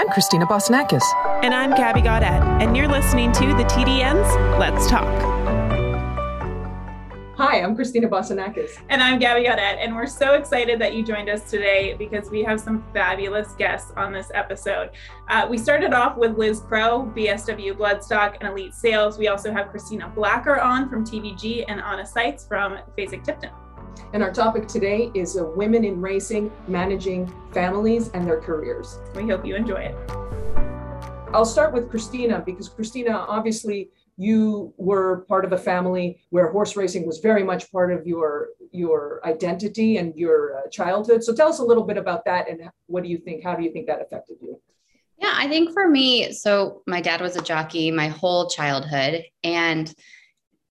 I'm Christina Bossinakis. And I'm Gabby Gaudet, and you're listening to the TDN's Let's Talk. Hi, I'm Christina Bossinakis. And I'm Gabby Gaudet, and we're so excited that you joined us today because we have some fabulous guests on this episode. Uh, we started off with Liz Crow, BSW Bloodstock and Elite Sales. We also have Christina Blacker on from TVG and Anna Seitz from Fasig Tipton. And our topic today is uh, women in racing managing families and their careers. We hope you enjoy it. I'll start with Christina because Christina, obviously, you were part of a family where horse racing was very much part of your your identity and your uh, childhood. So tell us a little bit about that and what do you think? How do you think that affected you? Yeah, I think for me, so my dad was a jockey my whole childhood, and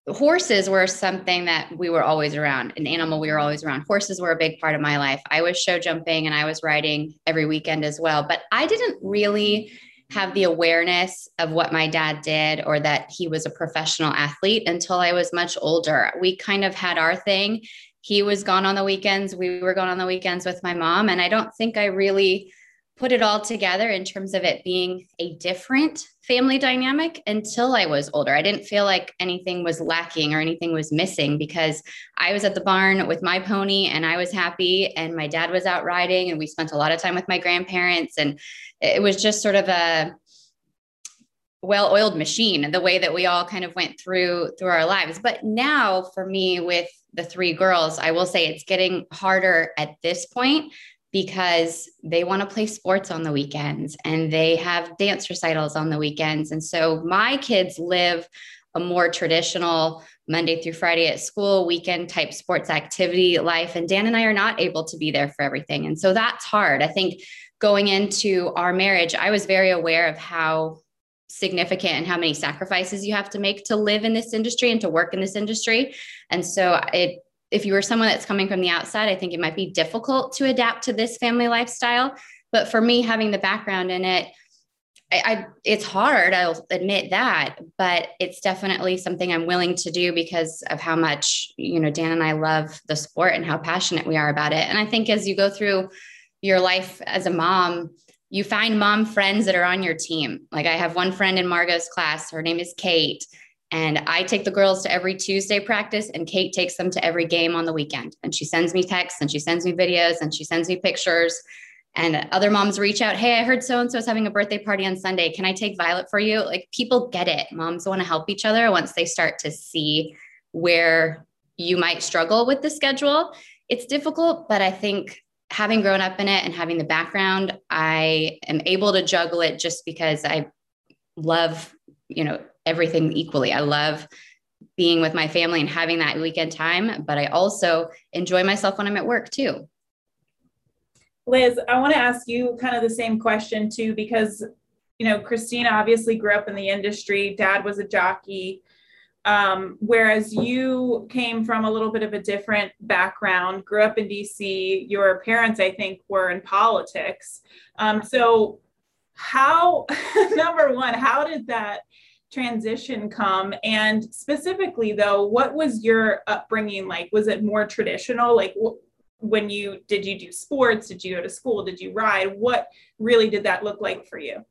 horses were something that we were always around. An animal we were always around. Horses were a big part of my life. I was show jumping and i was riding every weekend as well but i didn't really have the awareness of what my dad did or that he was a professional athlete until i was much older. We kind of had our thing. He was gone on the weekends. We were gone on the weekends with my mom and i don't think i really put it all together in terms of it being a different family dynamic until I was older. I didn't feel like anything was lacking or anything was missing because I was at the barn with my pony and I was happy, and my dad was out riding, and we spent a lot of time with my grandparents. And it was just sort of a well-oiled machine the way that we all kind of went through through our lives but now for me with the three girls i will say it's getting harder at this point because they want to play sports on the weekends and they have dance recitals on the weekends. And so my kids live a more traditional Monday through Friday at school, weekend type sports activity life. And Dan and I are not able to be there for everything. And so that's hard. I think going into our marriage, I was very aware of how significant and how many sacrifices you have to make to live in this industry and to work in this industry. And so it if you were someone that's coming from the outside, I think it might be difficult to adapt to this family lifestyle. But for me, having the background in it, I, I, it's hard. I'll admit that, but it's definitely something I'm willing to do because of how much you know Dan and I love the sport and how passionate we are about it. And I think as you go through your life as a mom, you find mom friends that are on your team. Like I have one friend in Margot's class. Her name is Kate, and I take the girls to every Tuesday practice, and Kate takes them to every game on the weekend. And she sends me texts and she sends me videos and she sends me pictures. And other moms reach out, Hey, I heard so and so is having a birthday party on Sunday. Can I take Violet for you? Like people get it. Moms want to help each other once they start to see where you might struggle with the schedule. It's difficult, but I think having grown up in it and having the background, I am able to juggle it just because I love, you know, everything equally. I love being with my family and having that weekend time, but I also enjoy myself when I'm at work too. Liz, I want to ask you kind of the same question too, because, you know, Christina obviously grew up in the industry, dad was a jockey. Um, whereas you came from a little bit of a different background, grew up in DC, your parents, I think, were in politics. Um, so, how, number one, how did that transition come? And specifically, though, what was your upbringing like? Was it more traditional? Like, when you did you do sports? Did you go to school? Did you ride? What really did that look like for you?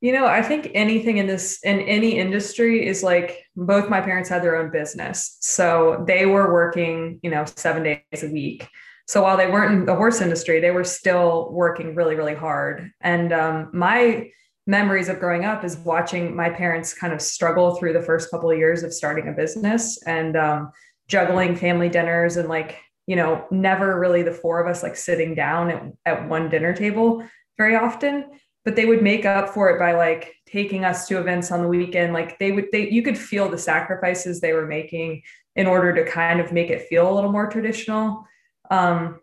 You know, I think anything in this in any industry is like both my parents had their own business. So they were working, you know, 7 days a week. So while they weren't in the horse industry, they were still working really really hard. And um, my memories of growing up is watching my parents kind of struggle through the first couple of years of starting a business and um, juggling family dinners and like you know never really the four of us like sitting down at, at one dinner table very often. But they would make up for it by like taking us to events on the weekend. Like they would they you could feel the sacrifices they were making in order to kind of make it feel a little more traditional. Um,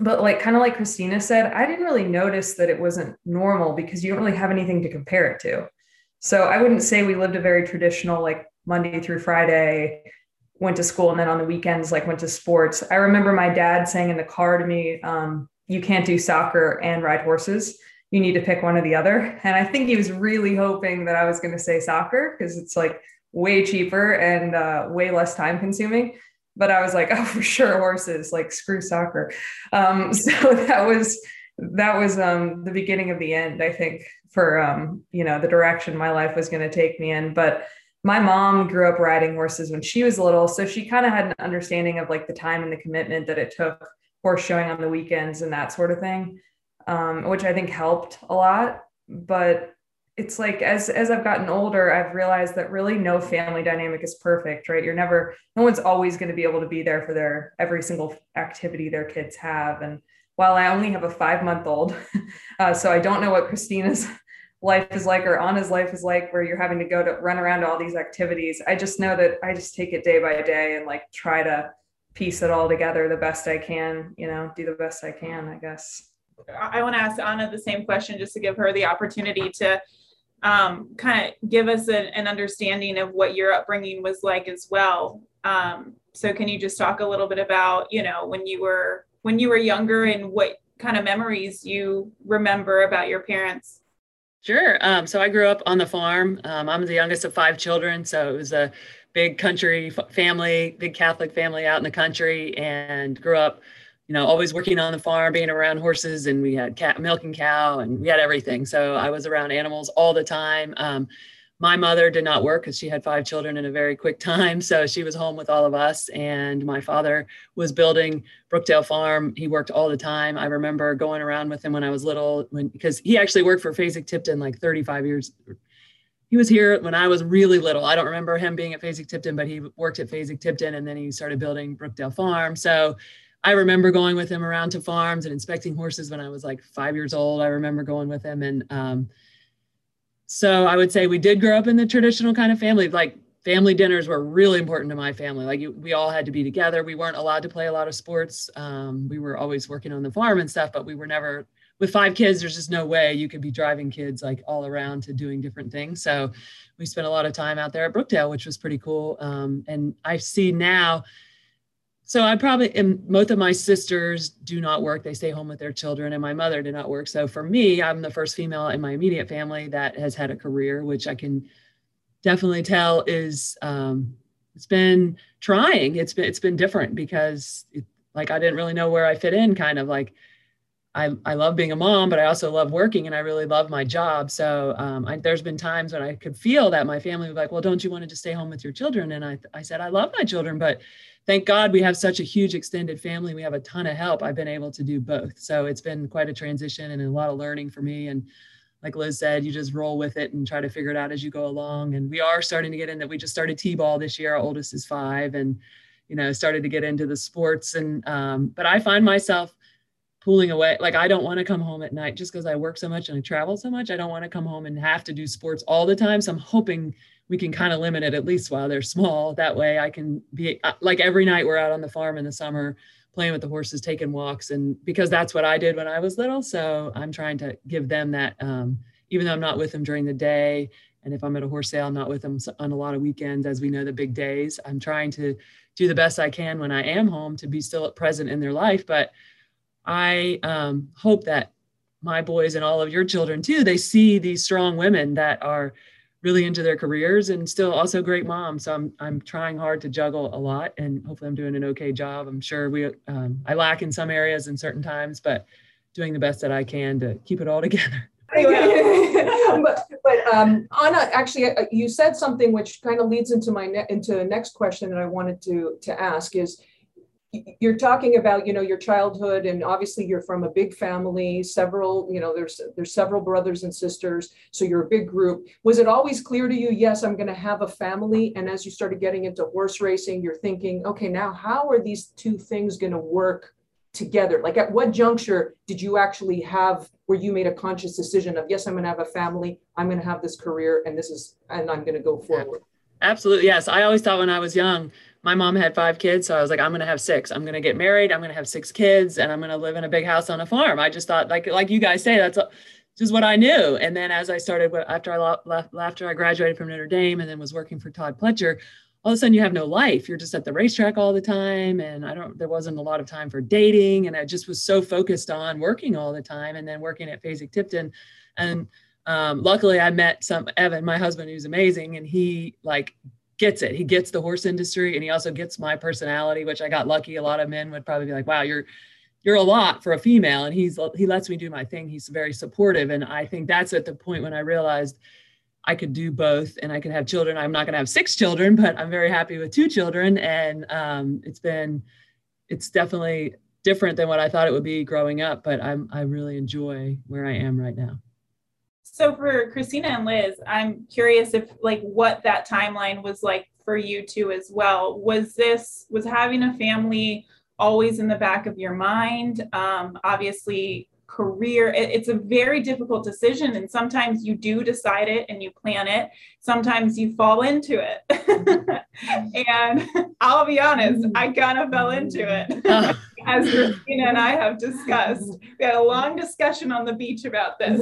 but like kind of like Christina said, I didn't really notice that it wasn't normal because you don't really have anything to compare it to. So I wouldn't say we lived a very traditional like Monday through Friday, went to school and then on the weekends like went to sports. I remember my dad saying in the car to me, um, "You can't do soccer and ride horses. You need to pick one or the other." And I think he was really hoping that I was going to say soccer because it's like way cheaper and uh, way less time consuming but I was like, oh, for sure, horses, like screw soccer. Um, so that was that was um, the beginning of the end, I think, for um, you know the direction my life was going to take me in. But my mom grew up riding horses when she was little, so she kind of had an understanding of like the time and the commitment that it took horse showing on the weekends and that sort of thing, um, which I think helped a lot. But it's like as as I've gotten older, I've realized that really no family dynamic is perfect, right? You're never, no one's always going to be able to be there for their every single activity their kids have, and while I only have a five month old, uh, so I don't know what Christina's life is like or Anna's life is like, where you're having to go to run around to all these activities. I just know that I just take it day by day and like try to piece it all together the best I can, you know, do the best I can, I guess. I want to ask Anna the same question just to give her the opportunity to um, kind of give us a, an understanding of what your upbringing was like as well. Um, so can you just talk a little bit about, you know, when you were when you were younger and what kind of memories you remember about your parents? Sure. Um, so I grew up on the farm. Um, I'm the youngest of five children. So it was a big country family, big Catholic family out in the country, and grew up, you know, always working on the farm, being around horses, and we had cat, milk and cow, and we had everything. So I was around animals all the time. Um, my mother did not work because she had five children in a very quick time. So she was home with all of us. And my father was building Brookdale Farm. He worked all the time. I remember going around with him when I was little, when because he actually worked for Fasig-Tipton like 35 years. He was here when I was really little. I don't remember him being at Fasig-Tipton, but he worked at Fasig-Tipton and then he started building Brookdale Farm. So I remember going with him around to farms and inspecting horses when I was like five years old. I remember going with him and um, so I would say we did grow up in the traditional kind of family. Like family dinners were really important to my family. Like we all had to be together. We weren't allowed to play a lot of sports. Um, we were always working on the farm and stuff, but we were never with five kids. There's just no way you could be driving kids like all around to doing different things. So we spent a lot of time out there at Brookdale, which was pretty cool. Um, and I see now so I probably and both of my sisters do not work. They stay home with their children, and my mother did not work. So for me, I'm the first female in my immediate family that has had a career, which I can definitely tell is um, it's been trying. It's been it's been different because it, like I didn't really know where I fit in. Kind of like I I love being a mom, but I also love working, and I really love my job. So um, I, there's been times when I could feel that my family was like, "Well, don't you want to just stay home with your children?" And I I said, "I love my children, but." thank God we have such a huge extended family. We have a ton of help. I've been able to do both. So it's been quite a transition and a lot of learning for me. And like Liz said, you just roll with it and try to figure it out as you go along. And we are starting to get in that. we just started T-ball this year. Our oldest is five and, you know, started to get into the sports. And, um, but I find myself pulling away. Like I don't want to come home at night just because I work so much and I travel so much. I don't want to come home and have to do sports all the time. So I'm hoping we can kind of limit it at least while they're small. That way I can be uh, like every night we're out on the farm in the summer playing with the horses, taking walks. And because that's what I did when I was little. So I'm trying to give them that, um, even though I'm not with them during the day. And if I'm at a horse sale, I'm not with them on a lot of weekends, as we know the big days. I'm trying to do the best I can when I am home to be still present in their life. But I um, hope that my boys and all of your children too, they see these strong women that are really into their careers and still also great moms. So I'm I'm trying hard to juggle a lot, and hopefully I'm doing an okay job. I'm sure we um, I lack in some areas in certain times, but doing the best that I can to keep it all together. but but um, Anna, actually, uh, you said something which kind of leads into my ne- into the next question that I wanted to to ask is you're talking about you know your childhood and obviously you're from a big family several you know there's there's several brothers and sisters so you're a big group. Was it always clear to you yes i'm going to have a family and as you started getting into horse racing you're thinking okay now how are these two things going to work together? Like at what juncture did you actually have where you made a conscious decision of yes i'm going to have a family i'm going to have this career and this is and i'm going to go forward absolutely yes. I always thought when i was young my mom had five kids so i was like i'm going to have six. I'm going to get married i'm going to have six kids and i'm going to live in a big house on a farm. I just thought like like you guys say that's just what i knew. And then as i started after i left after i graduated from notre dame and then was working for todd pletcher all of a sudden you have no life. You're just at the racetrack all the time and i don't there wasn't a lot of time for dating and i just was so focused on working all the time and then working at Fasig-Tipton and um, luckily i met some evan my husband who's amazing and he like gets it. He gets the horse industry and he also gets my personality, which I got lucky. A lot of men would probably be like, wow, you're you're a lot for a female and he's he lets me do my thing he's very supportive and i think that's at the point when i realized i could do both and i could have children i'm not going to have six children but i'm very happy with two children and um, it's been it's definitely different than what i thought it would be growing up but i'm i really enjoy where i am right now so for christina and liz i'm curious if like what that timeline was like for you two as well was this was having a family always in the back of your mind. Um, obviously, career, it, it's a very difficult decision. And sometimes you do decide it and you plan it, sometimes you fall into it. and I'll be honest, I kind of fell into it. As Christina and I have discussed, we had a long discussion on the beach about this.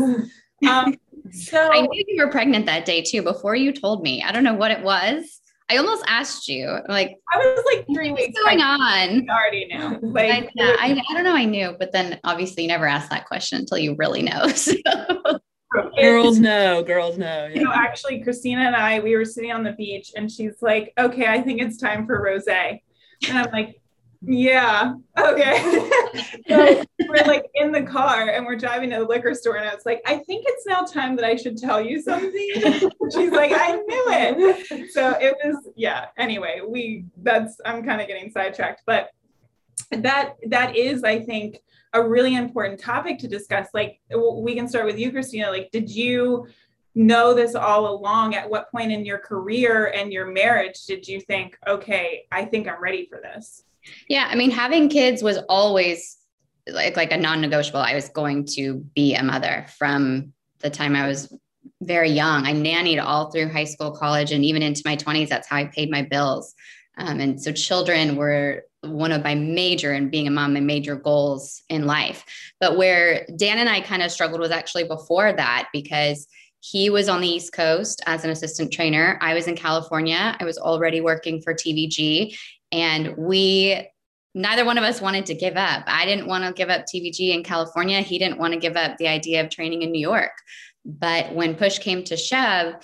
Um, so I knew you were pregnant that day too before you told me. I don't know what it was. I almost asked you, like, I was like three weeks going on. I already knew. Like, I, I, I, don't know. I knew, but then obviously you never ask that question until you really know. So. Girls know, girls know. Yeah. You know, actually, Christina and I, we were sitting on the beach, and she's like, "Okay, I think it's time for rosé," and I'm like, yeah. Okay. so we're like in the car and we're driving to the liquor store, and I was like, I think it's now time that I should tell you something. She's like, I knew it. So it was, yeah. Anyway, we that's I'm kind of getting sidetracked, but that that is, I think, a really important topic to discuss. Like we can start with you, Christina. Like, did you know this all along? At what point in your career and your marriage did you think, okay, I think I'm ready for this? Yeah, I mean, having kids was always like like a non-negotiable. I was going to be a mother from the time I was very young. I nannied all through high school, college, and even into my 20s. That's how I paid my bills. Um, and so children were one of my major and being a mom my major goals in life but where dan and i kind of struggled was actually before that because he was on the east coast as an assistant trainer i was in california i was already working for tvg and we, neither one of us wanted to give up. I didn't want to give up TVG in California. He didn't want to give up the idea of training in New York. But when push came to shove,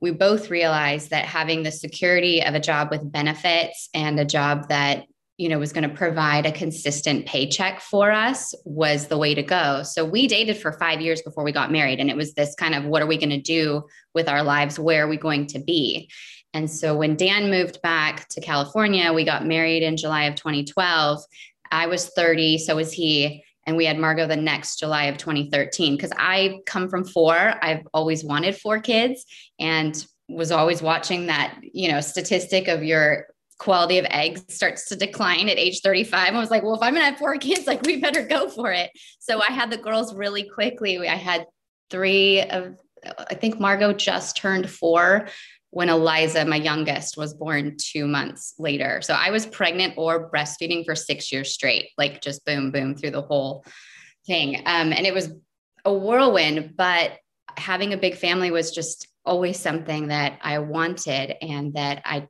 we both realized that having the security of a job with benefits and a job that you know was going to provide a consistent paycheck for us was the way to go so we dated for 5 years before we got married and it was this kind of what are we going to do with our lives where are we going to be and so when Dan moved back to California, we got married in July of 2012. I was 30, so was he. And we had Margot the next July of 2013. Because I come from four, I've always wanted four kids and was always watching that, you know, statistic of your quality of eggs starts to decline at age 35. I was like, well, if I'm gonna have four kids, like we better go for it. So I had the girls really quickly. I had three of I think Margot just turned four when Eliza, my youngest, was born two months later. So I was pregnant or breastfeeding for six years straight, like just boom, boom through the whole thing. Um, and it was a whirlwind, but having a big family was just always something that I wanted and that I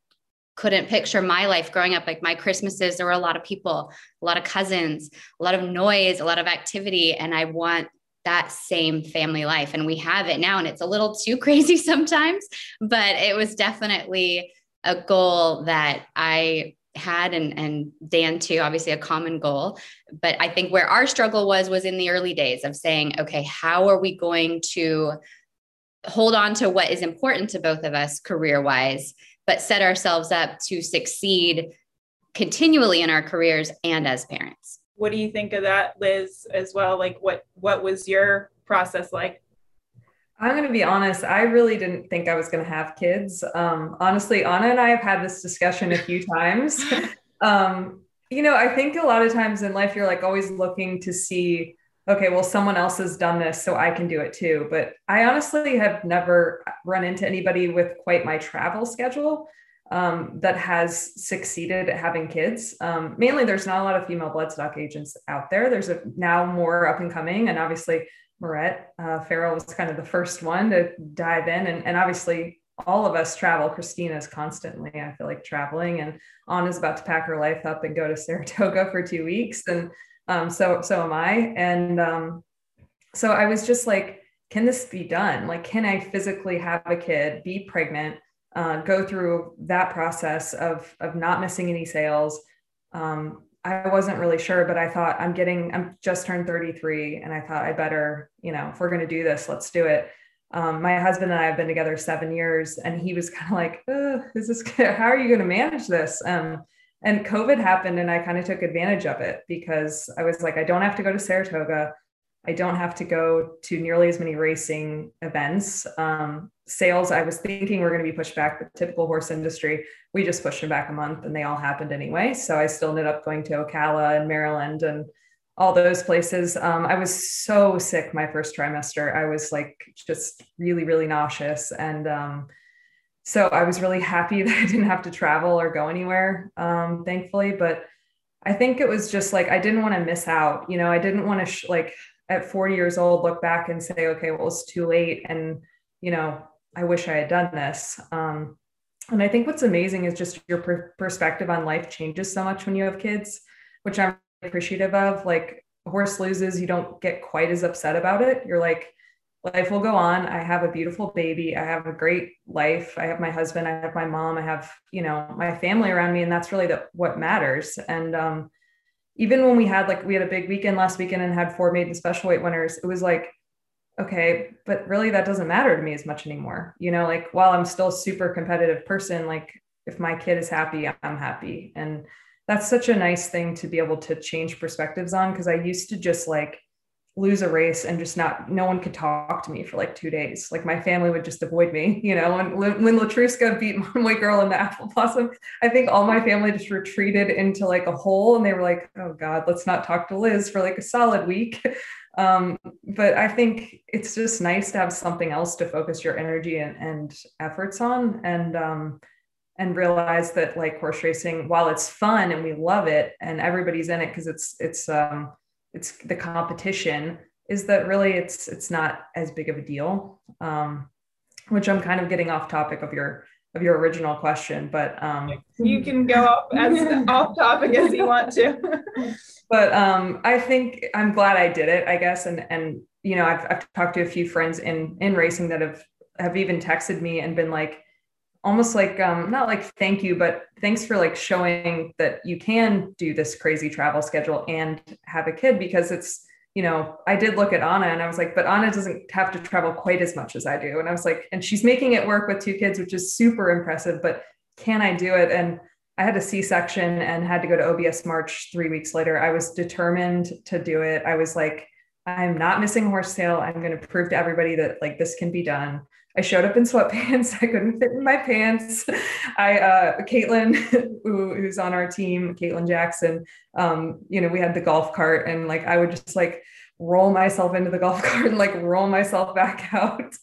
couldn't picture my life growing up. Like my Christmases, there were a lot of people, a lot of cousins, a lot of noise, a lot of activity. And I want that same family life. And we have it now, and it's a little too crazy sometimes, but it was definitely a goal that I had and and Dan too obviously a common goal but I think where our struggle was was in the early days of saying okay how are we going to hold on to what is important to both of us career wise but set ourselves up to succeed continually in our careers and as parents what do you think of that, Liz, as well? Like what what was your process like? I'm going to be honest. I really didn't think I was going to have kids. Um, honestly, Anna and I have had this discussion a few times. um, you know, I think a lot of times in life, you're like always looking to see, okay, well, someone else has done this, so I can do it too. But I honestly have never run into anybody with quite my travel schedule um, that has succeeded at having kids. Um, mainly, there's not a lot of female bloodstock agents out there. There's a, now more up and coming, and obviously, Marette uh, Farrell was kind of the first one to dive in, and, and obviously, all of us travel. Christina is constantly, I feel like, traveling, and Anna's about to pack her life up and go to Saratoga for two weeks, and um, so so am I. And um, so I was just like, can this be done? Like, can I physically have a kid, be pregnant? Uh, go through that process of of not missing any sales, um, I wasn't really sure, but I thought I'm getting, I'm just turned 33 and I thought I better, you know, if we're going to do this, let's do it. Um, my husband and I have been together seven years and he was kind of like, is this, how are you going to manage this? Um, and COVID happened and I kind of took advantage of it because I was like, I don't have to go to Saratoga. I don't have to go to nearly as many racing events. Um, sales, I was thinking we're going to be pushed back, the typical horse industry, we just pushed them back a month and they all happened anyway. So I still ended up going to Ocala and Maryland and all those places. Um, I was so sick my first trimester. I was like just really, really nauseous. And um, so I was really happy that I didn't have to travel or go anywhere, um, thankfully. But I think it was just like I didn't want to miss out. You know, I didn't want to sh- like at 40 years old look back and say, okay, well, it's too late. And, you know, I wish I had done this. Um, and I think what's amazing is just your per- perspective on life changes so much when you have kids, which I'm appreciative of. Like, horse loses, you don't get quite as upset about it. You're like, life will go on. I have a beautiful baby. I have a great life. I have my husband. I have my mom. I have, you know, my family around me. And that's really the, what matters. And um, even when we had like, we had a big weekend last weekend and had four maiden special weight winners, it was like, okay, but really that doesn't matter to me as much anymore. You know, like while I'm still super competitive person, like if my kid is happy, I'm happy. And that's such a nice thing to be able to change perspectives on because I used to just like lose a race and just not no one could talk to me for like two days. Like my family would just avoid me you know and when Letruska beat my girl in the apple blossom i think all my family just retreated into like a hole and they were like oh god let's not talk to liz for like a solid week. Um, but i think it's just nice to have something else to focus your energy and, and efforts on and um, and realize that like horse racing while it's fun and we love it and everybody's in it because it's it's um it's the competition is that really it's it's not as big of a deal um, which i'm kind of getting off topic of your of your original question but um, you can go off as off topic as you want to. But um, i think i'm glad i did it i guess and and you know I've, I've talked to a few friends in in racing that have have even texted me and been like almost like um, not like thank you but thanks for like showing that you can do this crazy travel schedule and have a kid because it's you know i did look at anna and i was like but anna doesn't have to travel quite as much as i do. And i was like and she's making it work with two kids which is super impressive but can i do it? And i had a c-section and had to go to obs march three weeks later. I was determined to do it. I was like i'm not missing horsetail i'm going to prove to everybody that like this can be done I showed up in sweatpants. I couldn't fit in my pants. I, uh, Caitlin, who, who's on our team, Caitlin Jackson, um, you know, we had the golf cart and like, I would just like roll myself into the golf cart and like roll myself back out.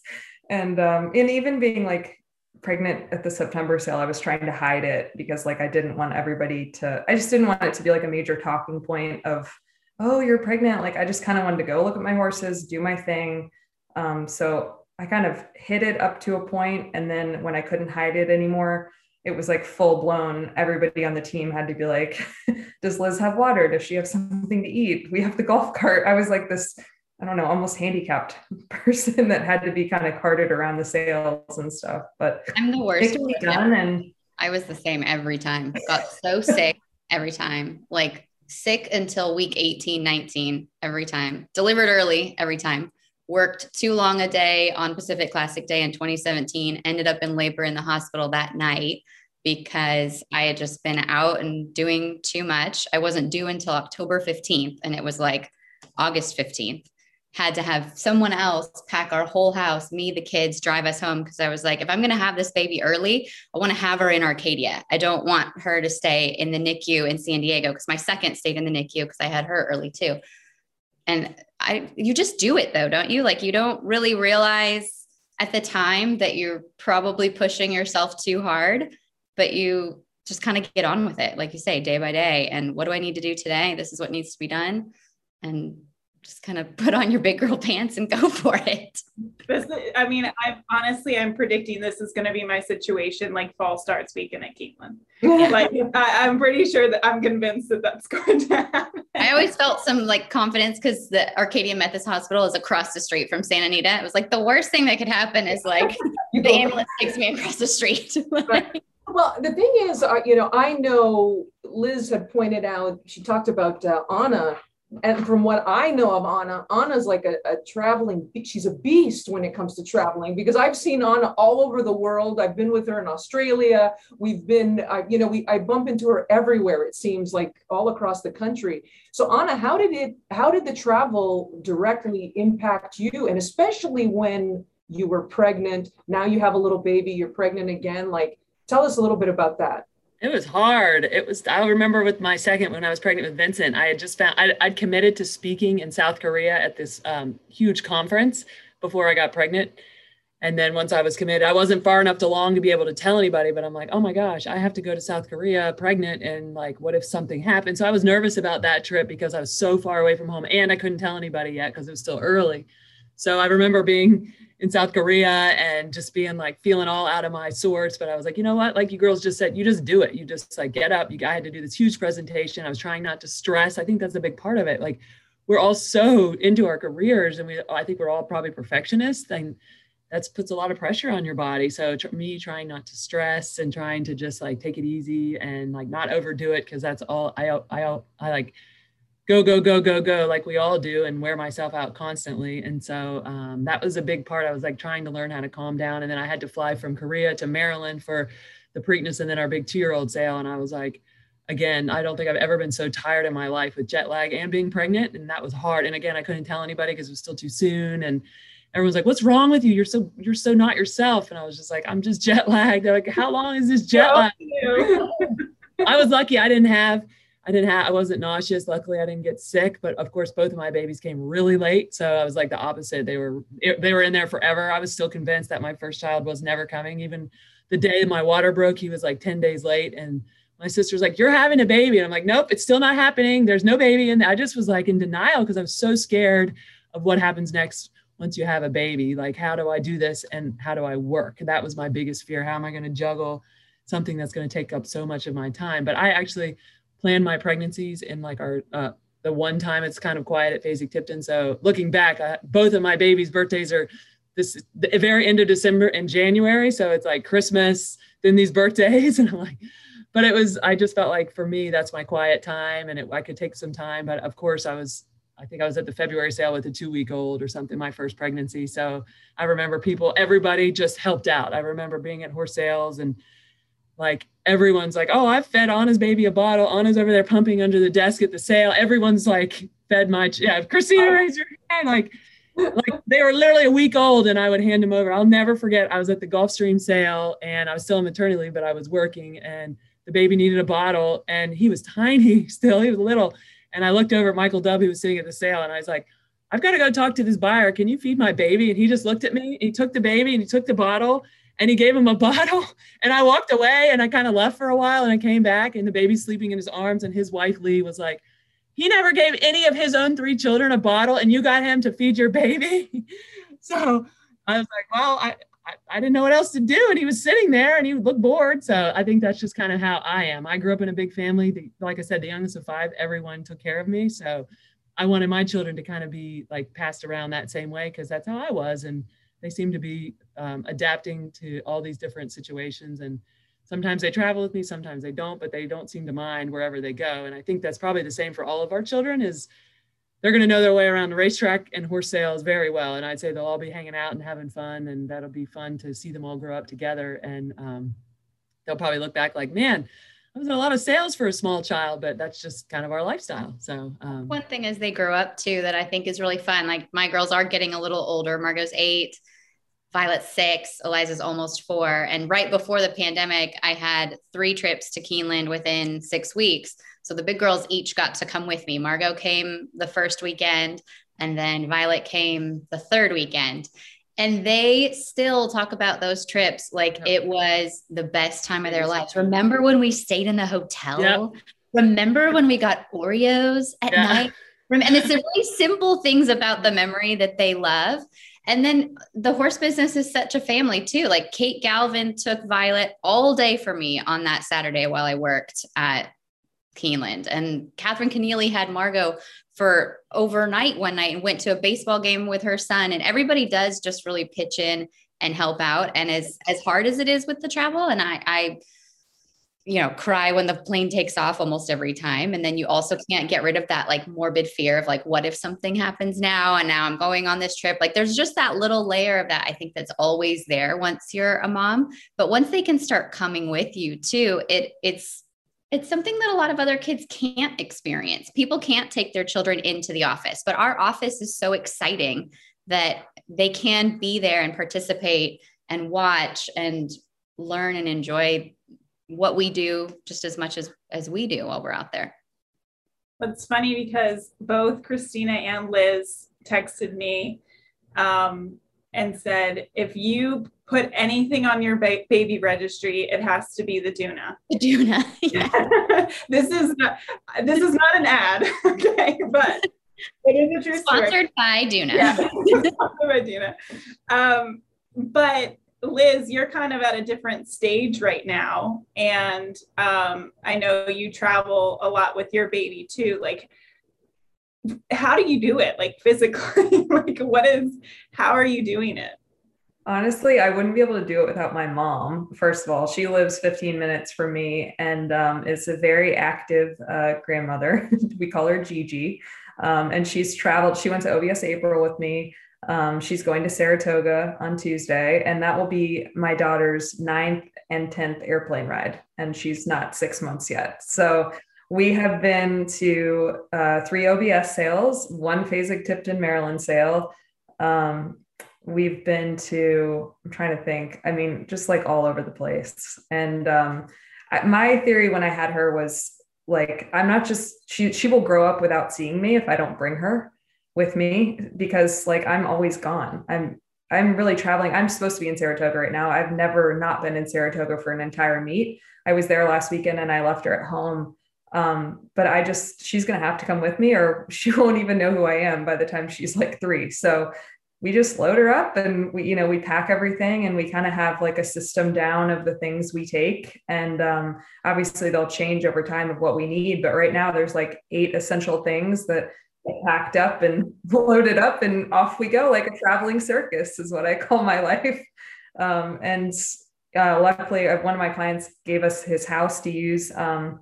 And, um, and even being like pregnant at the September sale, I was trying to hide it because like, I didn't want everybody to, I just didn't want it to be like a major talking point of, oh, you're pregnant. Like, I just kind of wanted to go look at my horses, do my thing. Um, so I kind of hid it up to a point, and then when I couldn't hide it anymore, it was like full blown. Everybody on the team had to be like, "Does Liz have water? Does she have something to eat? We have the golf cart." I was like this, I don't know, almost handicapped person that had to be kind of carted around the sales and stuff. But I'm the worst. Done, and I was the same every time. Got so sick every time, like sick until week 18, 19 every time. Delivered early every time worked too long a day on Pacific Classic Day in 2017, ended up in labor in the hospital that night because I had just been out and doing too much. I wasn't due until October 15th, and it was like August 15th. Had to have someone else pack our whole house, me, the kids, drive us home because I was like, if I'm going to have this baby early, I want to have her in Arcadia. I don't want her to stay in the NICU in San Diego because my second stayed in the NICU because I had her early too. And I you just do it though, don't you? Like you don't really realize at the time that you're probably pushing yourself too hard, but you just kind of get on with it, like you say, day by day. And what do I need to do today? This is what needs to be done. And just kind of put on your big girl pants and go for it. This, I mean, I'm honestly, I'm predicting this is going to be my situation like fall starts weekend at Caitlin. like, I, am pretty sure that I'm convinced that that's going to happen. I always felt some like confidence because the Arcadia Methodist Hospital is across the street from Santa Anita. It was like the worst thing that could happen is like the ambulance takes me across the street. Well, the thing is, uh, you know, I know Liz had pointed out, she talked about uh, Anna and from what I know of Anna, Anna's like a, a, traveling, she's a beast when it comes to traveling because I've seen Anna all over the world. I've been with her in Australia. We've been, uh, you know, we I bump into her everywhere. It seems like all across the country. So Anna, how did it, how did the travel directly impact you? And especially when you were pregnant, now you have a little baby, you're pregnant again. Like, tell us a little bit about that. It was hard. It was, I remember with my second, when I was pregnant with Vincent, I had just found, I'd, I'd committed to speaking in South Korea at this um, huge conference before I got pregnant. And then once I was committed, I wasn't far enough along to be able to tell anybody, but I'm like, oh my gosh, I have to go to South Korea pregnant. And like, what if something happened? So I was nervous about that trip because I was so far away from home and I couldn't tell anybody yet because it was still early. So I remember being in South Korea and just being like feeling all out of my sorts. But I was like, you know what? Like you girls just said, you just do it. You just like get up. You I had to do this huge presentation. I was trying not to stress. I think that's a big part of it. Like we're all so into our careers and we I think we're all probably perfectionists and that puts a lot of pressure on your body. So tr- me trying not to stress and trying to just like take it easy and like not overdo it because that's all I I I like go go go go go like we all do and wear myself out constantly. And so um, that was a big part. I was like trying to learn how to calm down. And then i had to fly from korea to maryland for the preakness and then our big two-year-old sale. And i was like again i don't think i've ever been so tired in my life with jet lag and being pregnant. And that was hard. And again i couldn't tell anybody because it was still too soon. And everyone's like what's wrong with you? You're so you're so not yourself. And i was just like i'm just jet lagged. They're like how long is this jet lag? I was lucky i didn't have I didn't have, I wasn't nauseous. Luckily, I didn't get sick. But of course, both of my babies came really late, so I was like the opposite. They were they were in there forever. I was still convinced that my first child was never coming. Even the day my water broke, he was like ten days late, and my sister's like, "You're having a baby," and I'm like, "Nope, it's still not happening. There's no baby." And I just was like in denial because I was so scared of what happens next once you have a baby. Like, how do I do this, and how do I work? That was my biggest fear. How am I going to juggle something that's going to take up so much of my time? But I actually plan my pregnancies in like our uh, the one time it's kind of quiet at Fasig-Tipton. So looking back, uh, both of my babies' birthdays are this the very end of December and January. So it's like Christmas, then these birthdays, and I'm like, but it was I just felt like for me that's my quiet time, and it, I could take some time. But of course, I was I think I was at the February sale with a two week old or something, my first pregnancy. So I remember people, everybody just helped out. I remember being at horse sales and like everyone's like, oh, I've fed Anna's baby a bottle. Anna's over there pumping under the desk at the sale. Everyone's like fed my yeah. Christina oh. raised her hand like like they were literally a week old and I would hand them over. I'll never forget. I was at the Gulfstream sale and I was still in maternity leave, but I was working and the baby needed a bottle and he was tiny still. He was little. And I looked over at Michael Dubb, who was sitting at the sale, and I was like, I've got to go talk to this buyer. Can you feed my baby? And he just looked at me. He took the baby and he took the bottle and he gave him a bottle and i walked away and i kind of left for a while and i came back and the baby's sleeping in his arms and his wife lee was like he never gave any of his own three children a bottle and you got him to feed your baby? So i was like well I, I, I didn't know what else to do and he was sitting there and he looked bored. So i think that's just kind of how i am. I grew up in a big family. The, like i said the youngest of five everyone took care of me. So i wanted my children to kind of be like passed around that same way because that's how i was and they seem to be um, adapting to all these different situations and sometimes they travel with me sometimes they don't but they don't seem to mind wherever they go and i think that's probably the same for all of our children is they're going to know their way around the racetrack and horse sales very well and i'd say they'll all be hanging out and having fun and that'll be fun to see them all grow up together and um, they'll probably look back like man I was in a lot of sales for a small child, but that's just kind of our lifestyle. So um, one thing as they grow up too that I think is really fun. Like my girls are getting a little older. Margot's eight, Violet's six, Eliza's almost four. And right before the pandemic, I had three trips to Keeneland within six weeks. So the big girls each got to come with me. Margot came the first weekend, and then Violet came the third weekend. And they still talk about those trips like yep. it was the best time of their lives. Remember when we stayed in the hotel? Yep. Remember when we got Oreos at yeah. night? And it's the really simple things about the memory that they love. And then the horse business is such a family too. Like Kate Galvin took Violet all day for me on that Saturday while I worked at Keeneland. And Catherine Keneally had Margot for overnight one night and went to a baseball game with her son. And everybody does just really pitch in and help out. And as as hard as it is with the travel, and I I you know, cry when the plane takes off almost every time. And then you also can't get rid of that like morbid fear of like, what if something happens now? And now I'm going on this trip. Like there's just that little layer of that I think that's always there once you're a mom. But once they can start coming with you too, it it's it's something that a lot of other kids can't experience. People can't take their children into the office, but our office is so exciting that they can be there and participate and watch and learn and enjoy what we do just as much as as we do while we're out there. It's funny because both Christina and Liz texted me um, and said, if you put anything on your ba- baby registry, it has to be the Doona. The Doona. this is not, this is not an ad, okay, but it is a true Sponsored story. by Doona. Yeah, sponsored by Doona. Um, but Liz, you're kind of at a different stage right now. And um, I know you travel a lot with your baby too. Like, how do you do it? Like, physically? like, what is, how are you doing it? Honestly, I wouldn't be able to do it without my mom. First of all, she lives 15 minutes from me and um, is a very active uh, grandmother. we call her Gigi. Um, and she's traveled, she went to OBS April with me. Um, she's going to Saratoga on Tuesday, and that will be my daughter's ninth and 10th airplane ride. And she's not six months yet. So we have been to uh, three OBS sales, one Fasig Tipton, Maryland sale. Um, we've been to, I'm trying to think, I mean, just like all over the place. And um, I, my theory when I had her was like, I'm not just, she, she will grow up without seeing me if I don't bring her with me because like I'm always gone. I'm I'm really traveling. I'm supposed to be in Saratoga right now. I've never not been in Saratoga for an entire meet. I was there last weekend and I left her at home. Um, but I just she's gonna have to come with me or she won't even know who I am by the time she's like three. So we just load her up and we, you know, we pack everything and we kind of have like a system down of the things we take. And um, obviously they'll change over time of what we need. But right now there's like eight essential things that packed up and loaded up and off we go like a traveling circus is what i call my life. Um, and uh, luckily uh, one of my clients gave us his house to use um,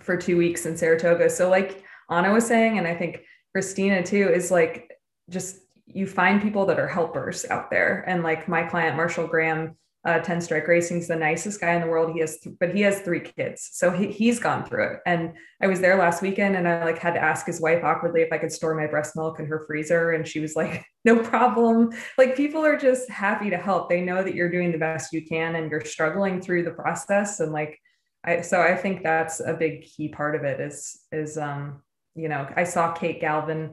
for two weeks in saratoga. So like anna was saying and i think christina too is like just you find people that are helpers out there. And like my client marshall gramm uh, 10 strike racing's the nicest guy in the world. He has th- but he has three kids. So he, he's gone through it. And i was there last weekend and i like had to ask his wife awkwardly if i could store my breast milk in her freezer. And she was like no problem. Like people are just happy to help. They know that you're doing the best you can and you're struggling through the process. And like i so i think that's a big key part of it is is um you know i saw kate galvin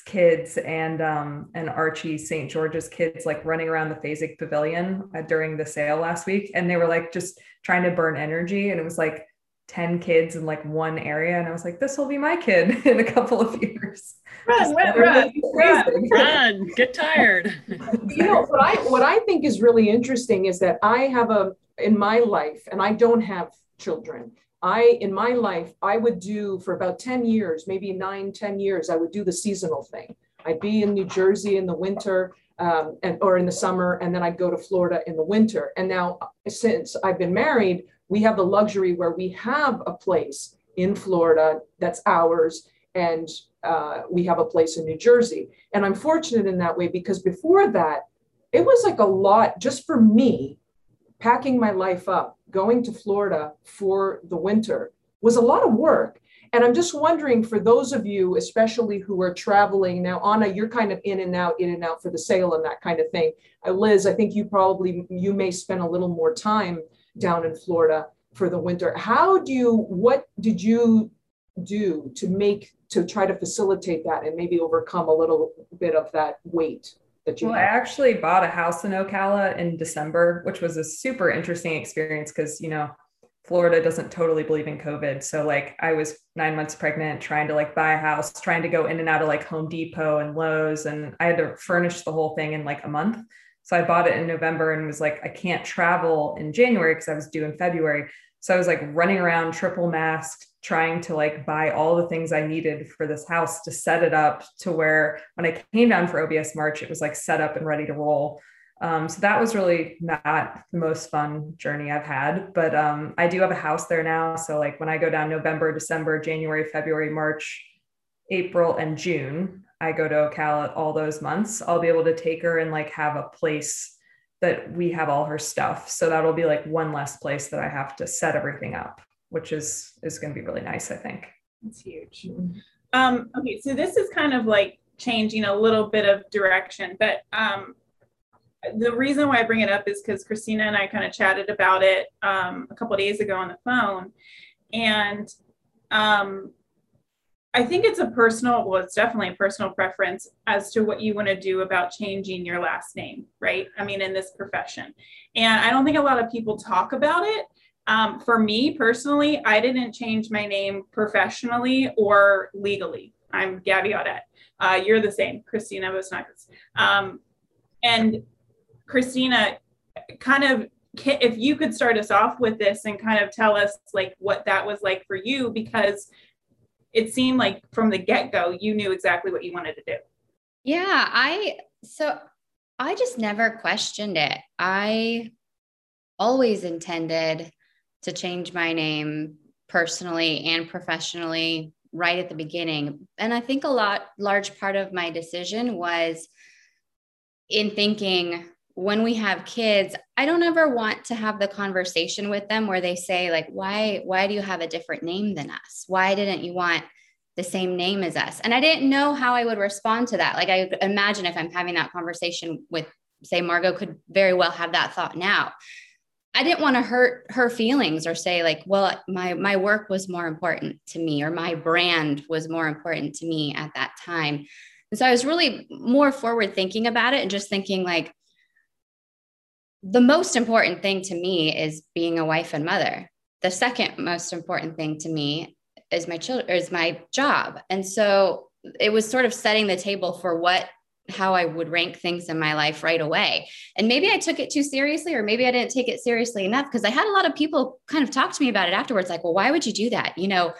kids and um, and Archie St. George's kids like running around the Fasig Pavilion uh, during the sale last week, and they were like just trying to burn energy, and it was like 10 kids in like one area and i was like this will be my kid in a couple of years. Run run run, run, run get tired. You know what i what i think is really interesting is that i have a in my life and i don't have children I, in my life, I would do for about 10 years, maybe nine, 10 years, I would do the seasonal thing. I'd be in New Jersey in the winter um, and, or in the summer, and then I'd go to Florida in the winter. And now, since I've been married, we have the luxury where we have a place in Florida that's ours, and uh, we have a place in New Jersey. And I'm fortunate in that way because before that, it was like a lot just for me packing my life up, going to Florida for the winter was a lot of work. And I'm just wondering for those of you, especially who are traveling now, Anna, you're kind of in and out, in and out for the sale and that kind of thing. Uh, Liz, I think you probably you may spend a little more time down in Florida for the winter. How do you? What did you do to make to try to facilitate that and maybe overcome a little bit of that weight? That you well, have? I actually bought a house in Ocala in December, which was a super interesting experience because, you know, Florida doesn't totally believe in COVID. So like I was nine months pregnant, trying to like buy a house, trying to go in and out of like Home Depot and Lowe's. And I had to furnish the whole thing in like a month. So I bought it in November and was like, I can't travel in January because I was due in February. So I was like running around triple masked, trying to like buy all the things I needed for this house to set it up to where when I came down for OBS March, it was like set up and ready to roll. Um, so that was really not the most fun journey I've had, but um, I do have a house there now. So like when I go down November, December, January, February, March, April, and June, I go to Ocala all those months. I'll be able to take her and like have a place that we have all her stuff. So that'll be like one less place that I have to set everything up, which is is going to be really nice, I think. It's huge. Um, okay, so this is kind of like changing a little bit of direction, but um, the reason why I bring it up is because Christina and I kind of chatted about it um, a couple days ago on the phone, and um, I think it's a personal, well, it's definitely a personal preference as to what you want to do about changing your last name, right? I mean, in this profession. And I don't think a lot of people talk about it. Um, for me personally, I didn't change my name professionally or legally. I'm Gabby Gaudet. Uh, you're the same, Christina Bossinakis. Um, and Christina, kind of, if you could start us off with this and kind of tell us like what that was like for you, because it seemed like from the get-go you knew exactly what you wanted to do yeah i so i just never questioned it i always intended to change my name personally and professionally right at the beginning. And i think a lot large part of my decision was in thinking when we have kids i don't ever want to have the conversation with them where they say like why why do you have a different name than us? Why didn't you want the same name as us? And i didn't know how i would respond to that. Like i imagine if i'm having that conversation with say margot could very well have that thought now i didn't want to hurt her feelings or say like well my my work was more important to me or my brand was more important to me at that time and so i was really more forward thinking about it and just thinking like the most important thing to me is being a wife and mother. The second most important thing to me is my children is my job. And so it was sort of setting the table for what how I would rank things in my life right away. And maybe I took it too seriously, or maybe I didn't take it seriously enough because I had a lot of people kind of talk to me about it afterwards, like, well, why would you do that? You know,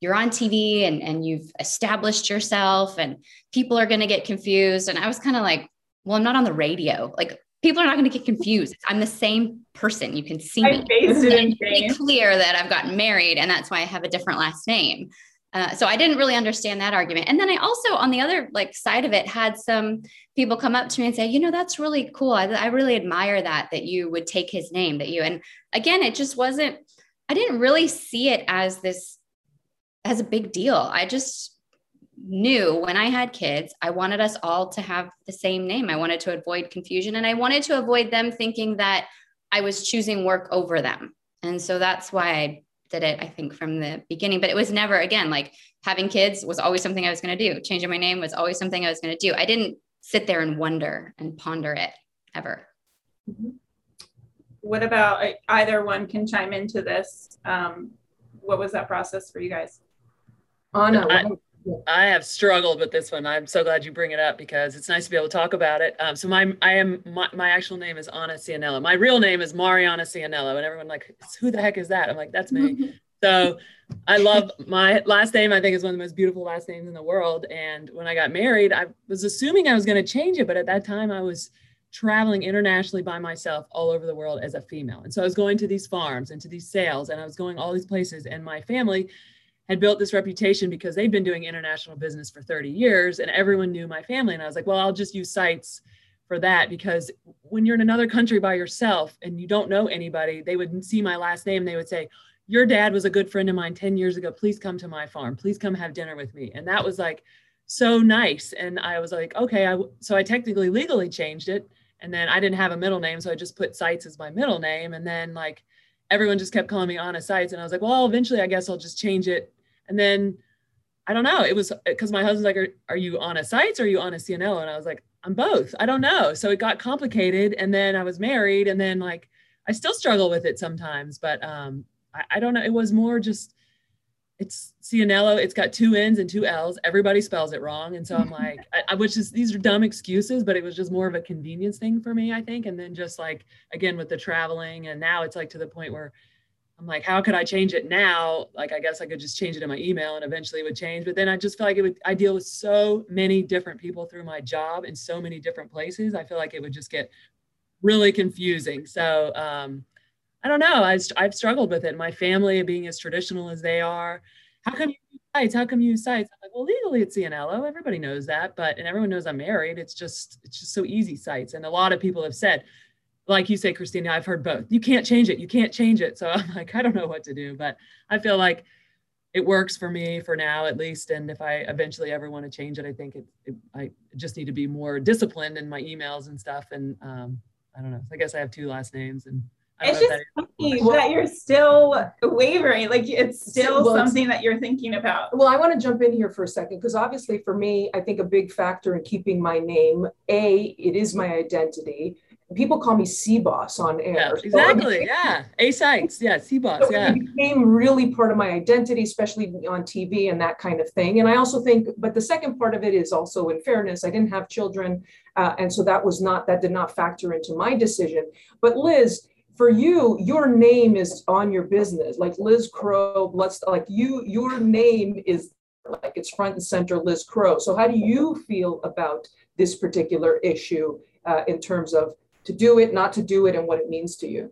you're on TV and, and you've established yourself and people are going to get confused. And I was kind of like, well, I'm not on the radio. Like people are not going to get confused. I'm the same person. You can see me. It's pretty clear that I've gotten married, and that's why I have a different last name. Uh, so I didn't really understand that argument. And then I also, on the other like side of it, had some people come up to me and say, you know, that's really cool. I, I really admire that that you would take his name. That you and again, it just wasn't. I didn't really see it as this as a big deal. I just knew when I had kids, I wanted us all to have the same name. I wanted to avoid confusion and I wanted to avoid them thinking that I was choosing work over them. And so that's why I did it, I think, from the beginning. But it was never, again, like having kids was always something I was going to do. Changing my name was always something I was going to do. I didn't sit there and wonder and ponder it ever. Mm-hmm. What about uh, either one can chime into this? Um, what was that process for you guys? Anna, I, I have struggled with this one. I'm so glad you bring it up because it's nice to be able to talk about it. Um, so my I am my, my actual name is Anna Cianello. My real name is Mariana Cianello, and everyone like, who the heck is that? I'm like, that's me. so I love my last name. I think is one of the most beautiful last names in the world. And when I got married, I was assuming I was going to change it, but at that time I was traveling internationally by myself all over the world as a female. And so I was going to these farms and to these sales, and I was going all these places, and my family had built this reputation because they'd been doing international business for 30 years and everyone knew my family. And I was like, well, I'll just use Seitz for that because when you're in another country by yourself and you don't know anybody, they would see my last name. They would say, your dad was a good friend of mine 10 years ago. Please come to my farm. Please come have dinner with me. And that was like so nice. And I was like, okay. I, so I technically legally changed it. And then I didn't have a middle name. So I just put Seitz as my middle name. And then like everyone just kept calling me Anna Seitz. And I was like, well, eventually I guess I'll just change it and then I don't know. It was because my husband's like, are, are you a Seitz or are you on a Cianello? And I was like, I'm both. I don't know. So it got complicated. And then I was married. And then like I still struggle with it sometimes, but um, I, I don't know. It was more just it's Cianello. It's got two N's and two L's. Everybody spells it wrong. And so I'm like, I, I which is these are dumb excuses, but it was just more of a convenience thing for me, I think. And then just like again with the traveling, and now it's like to the point where I'm like, how could I change it now? Like, I guess I could just change it in my email and eventually it would change. But then I just feel like it would, I deal with so many different people through my job in so many different places. I feel like it would just get really confusing. So um, I don't know. I, I've struggled with it. My family being as traditional as they are. How come you use Seitz? How come you use Seitz? I'm like, well, legally it's Cianello. Everybody knows that, but and everyone knows I'm married. It's just it's just so easy Seitz. And a lot of people have said, like you say, Christina, I've heard both. You can't change it. You can't change it. So I'm like, I don't know what to do, but I feel like it works for me for now at least. And if I eventually ever want to change it, I think it, it I just need to be more disciplined in my emails and stuff. And um, I don't know. I guess I have two last names and it's just that funny well, that you're still wavering. Like it's still well, something that you're thinking about. Well, I want to jump in here for a second because obviously for me, I think a big factor in keeping my name, A, it is my identity people call me C boss on air. Yeah, exactly. So yeah. A Seitz. Yeah. C boss. So yeah. It became really part of my identity, especially on TV and that kind of thing. And I also think, but the second part of it is also in fairness, I didn't have children. Uh, and so that was not, that did not factor into my decision. But Liz, for you, your name is on your business, like Liz Crow, let's like you, your name is like it's front and center Liz Crow. So how do you feel about this particular issue uh, in terms of to do it, not to do it, and what it means to you?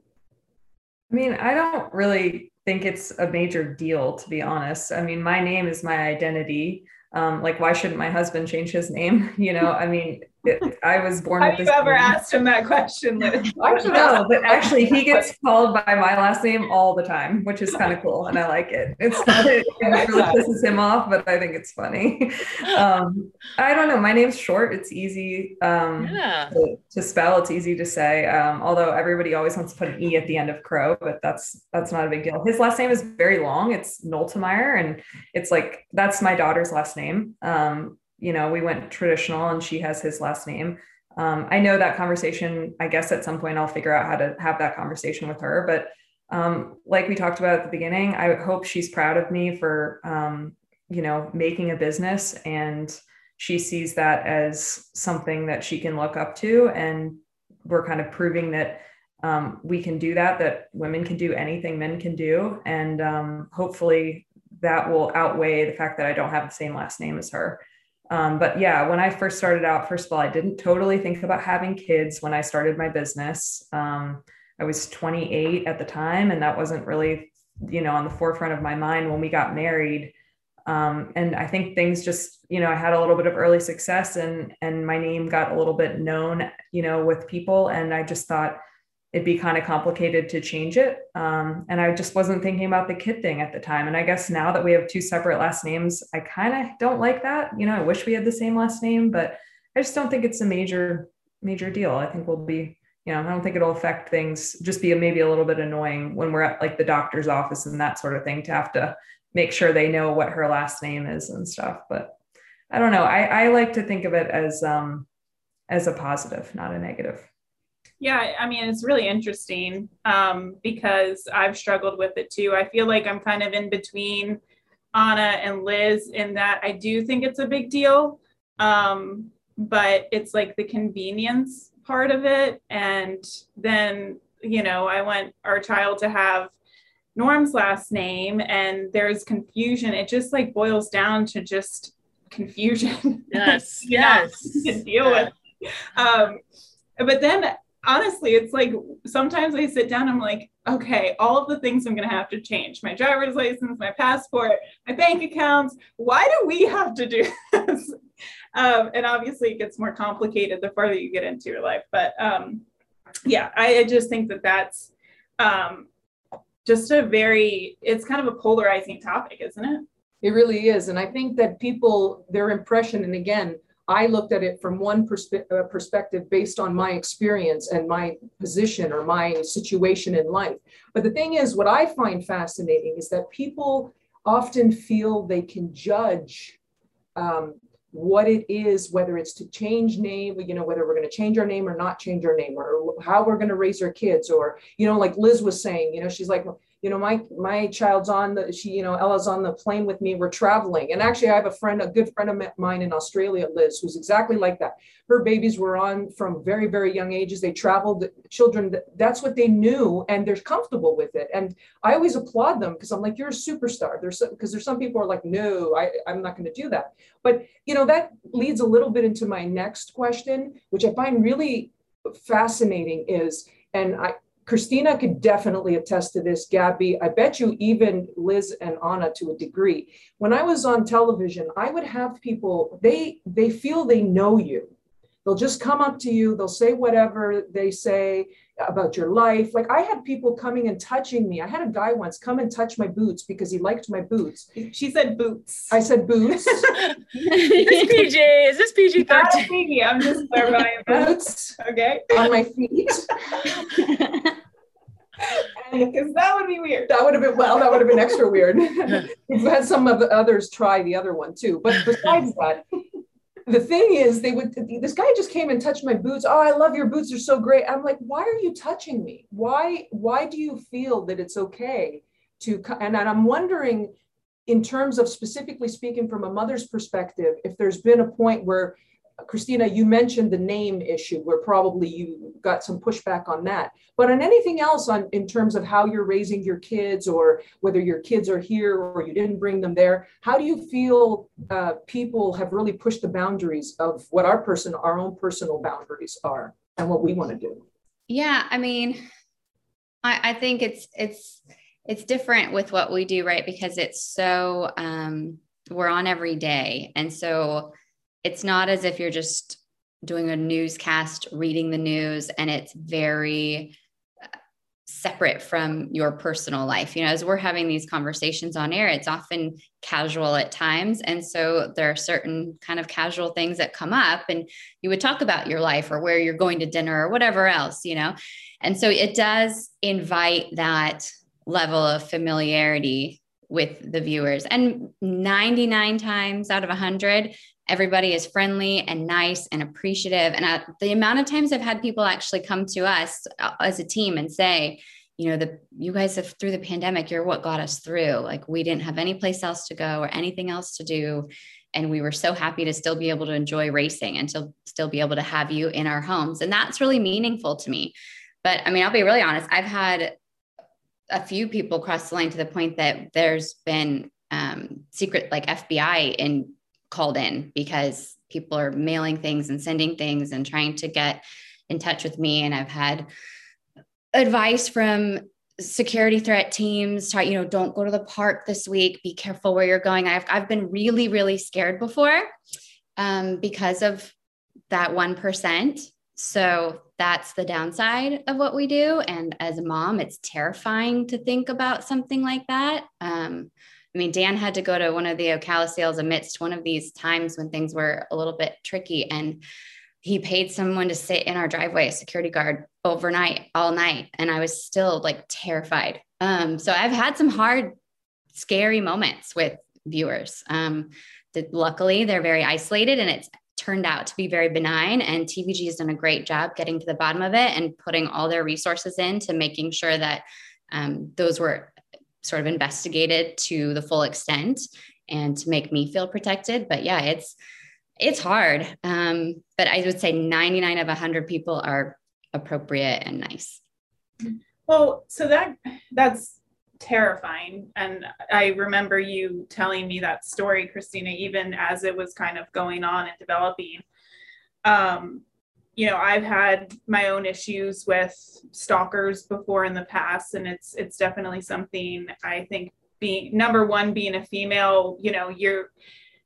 I mean, I don't really think it's a major deal, to be honest. I mean, my name is my identity. Um, like, why shouldn't my husband change his name? You know, I mean, it, I was born. Have you ever name. asked him that question? no, but actually, he gets called by my last name all the time, which is kind of cool, and I like it. It's not it, it really pisses him off, but I think it's funny. Um, I don't know. My name's short. It's easy um, yeah. to, to, spell. It's easy to say. Um, although everybody always wants to put an e at the end of Crow, but that's that's not a big deal. His last name is very long. It's Noltemeyer, and it's like that's my daughter's last name. You know, we went traditional and she has his last name. Um, I know that conversation, I guess at some point I'll figure out how to have that conversation with her. But um, like we talked about at the beginning, I hope she's proud of me for, um, you know, making a business and she sees that as something that she can look up to. And we're kind of proving that um, we can do that, that women can do anything men can do. And um, hopefully that will outweigh the fact that I don't have the same last name as her. Um, but yeah, when I first started out, first of all, I didn't totally think about having kids when I started my business. Um, I was 28 at the time, and that wasn't really, you know, on the forefront of my mind when we got married. Um, and I think things just, you know, I had a little bit of early success, and and my name got a little bit known, you know, with people, and I just thought, it'd be kind of complicated to change it. Um, and I just wasn't thinking about the kid thing at the time. And I guess now that we have two separate last names, I kind of don't like that. You know, I wish we had the same last name, but I just don't think it's a major, major deal. I think we'll be, you know, I don't think it'll affect things, just be maybe a little bit annoying when we're at like the doctor's office and that sort of thing to have to make sure they know what her last name is and stuff. But I don't know. I, I like to think of it as, um, as a positive, not a negative. Yeah, I mean, it's really interesting um, because I've struggled with it too. I feel like I'm kind of in between Anna and Liz in that I do think it's a big deal, um, but it's like the convenience part of it. And then, you know, I want our child to have Norm's last name and there's confusion. It just like boils down to just confusion. Yes, yes. to deal yeah. with. Um, but then honestly, it's like sometimes I sit down, I'm like, okay, all of the things I'm going to have to change my driver's license, my passport, my bank accounts. Why do we have to do this? um, and obviously, it gets more complicated the farther you get into your life. But um, yeah, I, I, just think that that's um, just a very, it's kind of a polarizing topic, isn't it? It really is. And I think that people, their impression, and again, I looked at it from one perspe- uh, perspective based on my experience and my position or my situation in life. But the thing is, what I find fascinating is that people often feel they can judge um, what it is, whether it's to change name, you know, whether we're going to change our name or not change our name, or how we're going to raise our kids, or, you know, like Liz was saying, you know, she's like, you know, my my child's on the she, you know, Ella's on the plane with me. We're traveling, and actually, I have a friend, a good friend of mine in Australia, Liz, who's exactly like that. Her babies were on from very very young ages. They traveled. Children, that's what they knew, and they're comfortable with it. And I always applaud them because I'm like, you're a superstar. There's because there's some people are like, no, I, I'm not going to do that. But you know, that leads a little bit into my next question, which I find really fascinating is, and I, Christina could definitely attest to this, Gabby. I bet you even Liz and Anna to a degree. When I was on television, I would have people, they they feel they know you. They'll just come up to you, they'll say whatever they say about your life. Like I had people coming and touching me. I had a guy once come and touch my boots because he liked my boots. She said boots. I said boots. is this PG? Is this PG Not a 13? piggy. I'm just clarifying. boots Okay. on my feet. Because that would be weird. That would have been well, that would have been extra weird. We've had some of the others try the other one too. But besides that, the thing is, they would this guy just came and touched my boots. Oh, I love your boots, they're so great. I'm like, why are you touching me? Why why do you feel that it's okay to and, and I'm wondering in terms of specifically speaking from a mother's perspective, if there's been a point where Christina, you mentioned the name issue where probably you got some pushback on that. But on anything else on in terms of how you're raising your kids or whether your kids are here or you didn't bring them there, how do you feel uh, people have really pushed the boundaries of what our person, our own personal boundaries are and what we want to do? Yeah, I mean, I, I think it's it's it's different with what we do, right? Because it's so um, we're on every day, and so it's not as if you're just doing a newscast, reading the news, and it's very uh, separate from your personal life. You know, as we're having these conversations on air, it's often casual at times. And so there are certain kind of casual things that come up, and you would talk about your life or where you're going to dinner or whatever else, you know. And so it does invite that level of familiarity with the viewers. And 99 times out of 100, everybody is friendly and nice and appreciative. And uh, the amount of times I've had people actually come to us uh, as a team and say, you know, the you guys have through the pandemic, you're what got us through. Like we didn't have any place else to go or anything else to do. And we were so happy to still be able to enjoy racing and to still be able to have you in our homes. And that's really meaningful to me. But I mean, I'll be really honest, I've had a few people cross the line to the point that there's been um, secret like FBI in called in because people are mailing things and sending things and trying to get in touch with me. And I've had advice from security threat teams try, you know don't go to the park this week. Be careful where you're going. I've, I've been really really scared before um, because of that 1% so that's the downside of what we do. And as a mom it's terrifying to think about something like that. Um, I mean, Dan had to go to one of the Ocala sales amidst one of these times when things were a little bit tricky. And he paid someone to sit in our driveway, a security guard, overnight, all night. And I was still like terrified. Um, so I've had some hard, scary moments with viewers. Um, that luckily, they're very isolated and it's turned out to be very benign. And TVG has done a great job getting to the bottom of it and putting all their resources into making sure that um, those were sort of investigated to the full extent and to make me feel protected. But yeah, it's it's hard. Um, but I would say 99 of 100 people are appropriate and nice. Well, so that that's terrifying. And I remember you telling me that story, Christina, even as it was kind of going on and developing. Um, you know i've had my own issues with stalkers before in the past and it's it's definitely something i think being number one being a female you know you're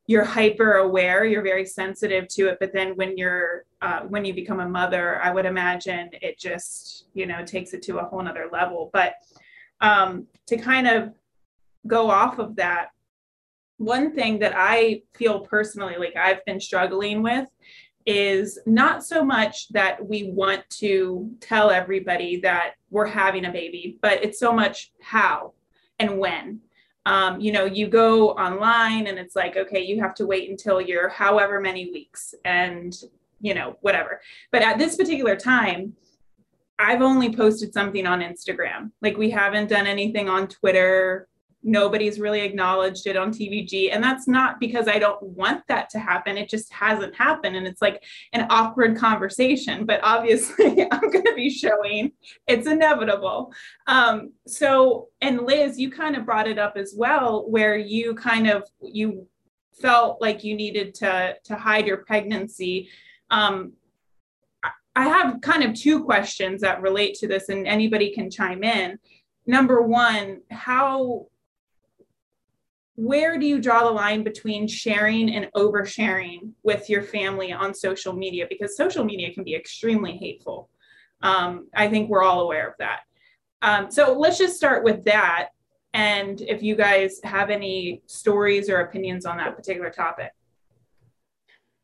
you're hyper aware you're very sensitive to it but then when you're uh, when you become a mother i would imagine it just you know takes it to a whole nother level. But um, to kind of go off of that one thing that i feel personally like i've been struggling with is not so much that we want to tell everybody that we're having a baby, but it's so much how and when. Um, you know, you go online and it's like, okay, you have to wait until you're however many weeks and, you know, whatever. But at this particular time, I've only posted something on Instagram. Like, we haven't done anything on Twitter nobody's really acknowledged it on TVG. And that's not because I don't want that to happen. It just hasn't happened. And it's like an awkward conversation, but obviously I'm going to be showing it's inevitable. Um, so, and Liz, you kind of brought it up as well, where you kind of, you felt like you needed to, to hide your pregnancy. Um, I have kind of two questions that relate to this, and anybody can chime in. Number one, how where do you draw the line between sharing and oversharing with your family on social media? Because social media can be extremely hateful. Um, I think we're all aware of that. Um, so let's just start with that. And if you guys have any stories or opinions on that particular topic.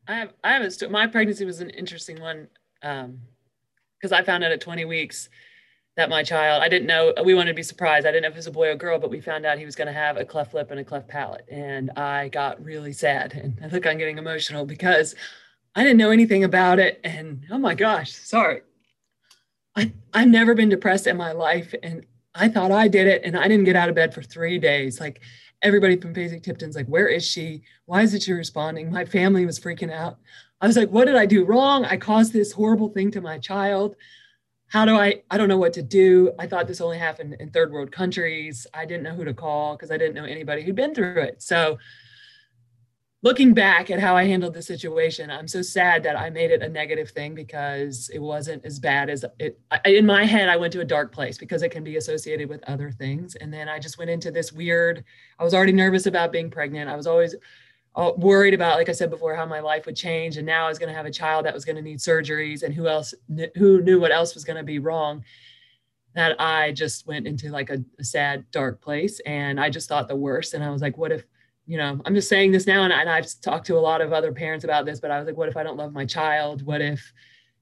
I have, I have a my pregnancy was an interesting one because um, I found out at 20 weeks that my child, I didn't know, we wanted to be surprised. I didn't know if it was a boy or girl, but we found out he was going to have a cleft lip and a cleft palate. And I got really sad. And I think I'm getting emotional because I didn't know anything about it. And oh my gosh, sorry. I, I've never been depressed in my life. And I thought I did it. And I didn't get out of bed for three days. Like everybody from Fasig-Tipton's like, where is she? Why isn't she responding? My family was freaking out. I was like, what did I do wrong? I caused this horrible thing to my child how do I, I don't know what to do. I thought this only happened in third world countries. I didn't know who to call because I didn't know anybody who'd been through it. So looking back at how I handled the situation, I'm so sad that I made it a negative thing because it wasn't as bad as it. In my head, I went to a dark place because it can be associated with other things. And then I just went into this weird, I was already nervous about being pregnant. I was always Uh, worried about, like I said before, how my life would change. And now I was going to have a child that was going to need surgeries, and who else, who knew what else was going to be wrong. That I just went into like a, a, sad, dark place, and I just thought the worst. And I was like, what if, you know, I'm just saying this now, and, and I've talked to a lot of other parents about this, but I was like, what if I don't love my child? What if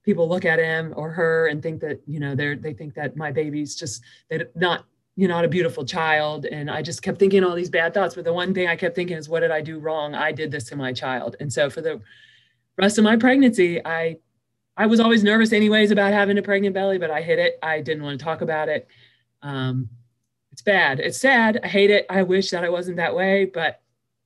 people look at him or her and think that, you know, they're they think that my baby's just they're not you're not a beautiful child. And I just kept thinking all these bad thoughts. But the one thing I kept thinking is, what did I do wrong? I did this to my child. And so for the rest of my pregnancy, I I was always nervous anyways about having a pregnant belly, but I hid it. I didn't want to talk about it. Um, it's bad. It's sad. I hate it. I wish that I wasn't that way, but